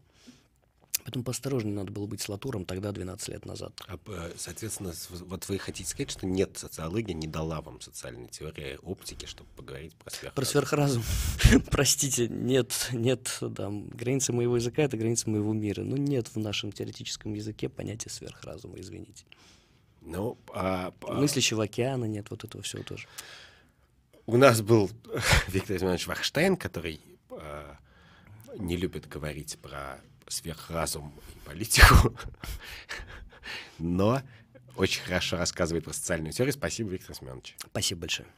Поэтому поосторожнее надо было быть с Латуром тогда, 12 лет назад. А, э, соответственно, вот вы хотите сказать, что нет, социология не дала вам социальной теории оптики, чтобы поговорить про сверхразум? Про сверхразум. [LAUGHS] Простите, нет, нет, да, границы моего языка — это границы моего мира. Ну, нет в нашем теоретическом языке понятия сверхразума, извините. Ну, а, а... Мыслящего океана нет, вот этого всего тоже. У нас был [LAUGHS] Виктор Семенович Вахштейн, который э, не любит говорить про сверхразум и политику, но очень хорошо рассказывает про социальную теорию. Спасибо, Виктор Семенович. Спасибо большое.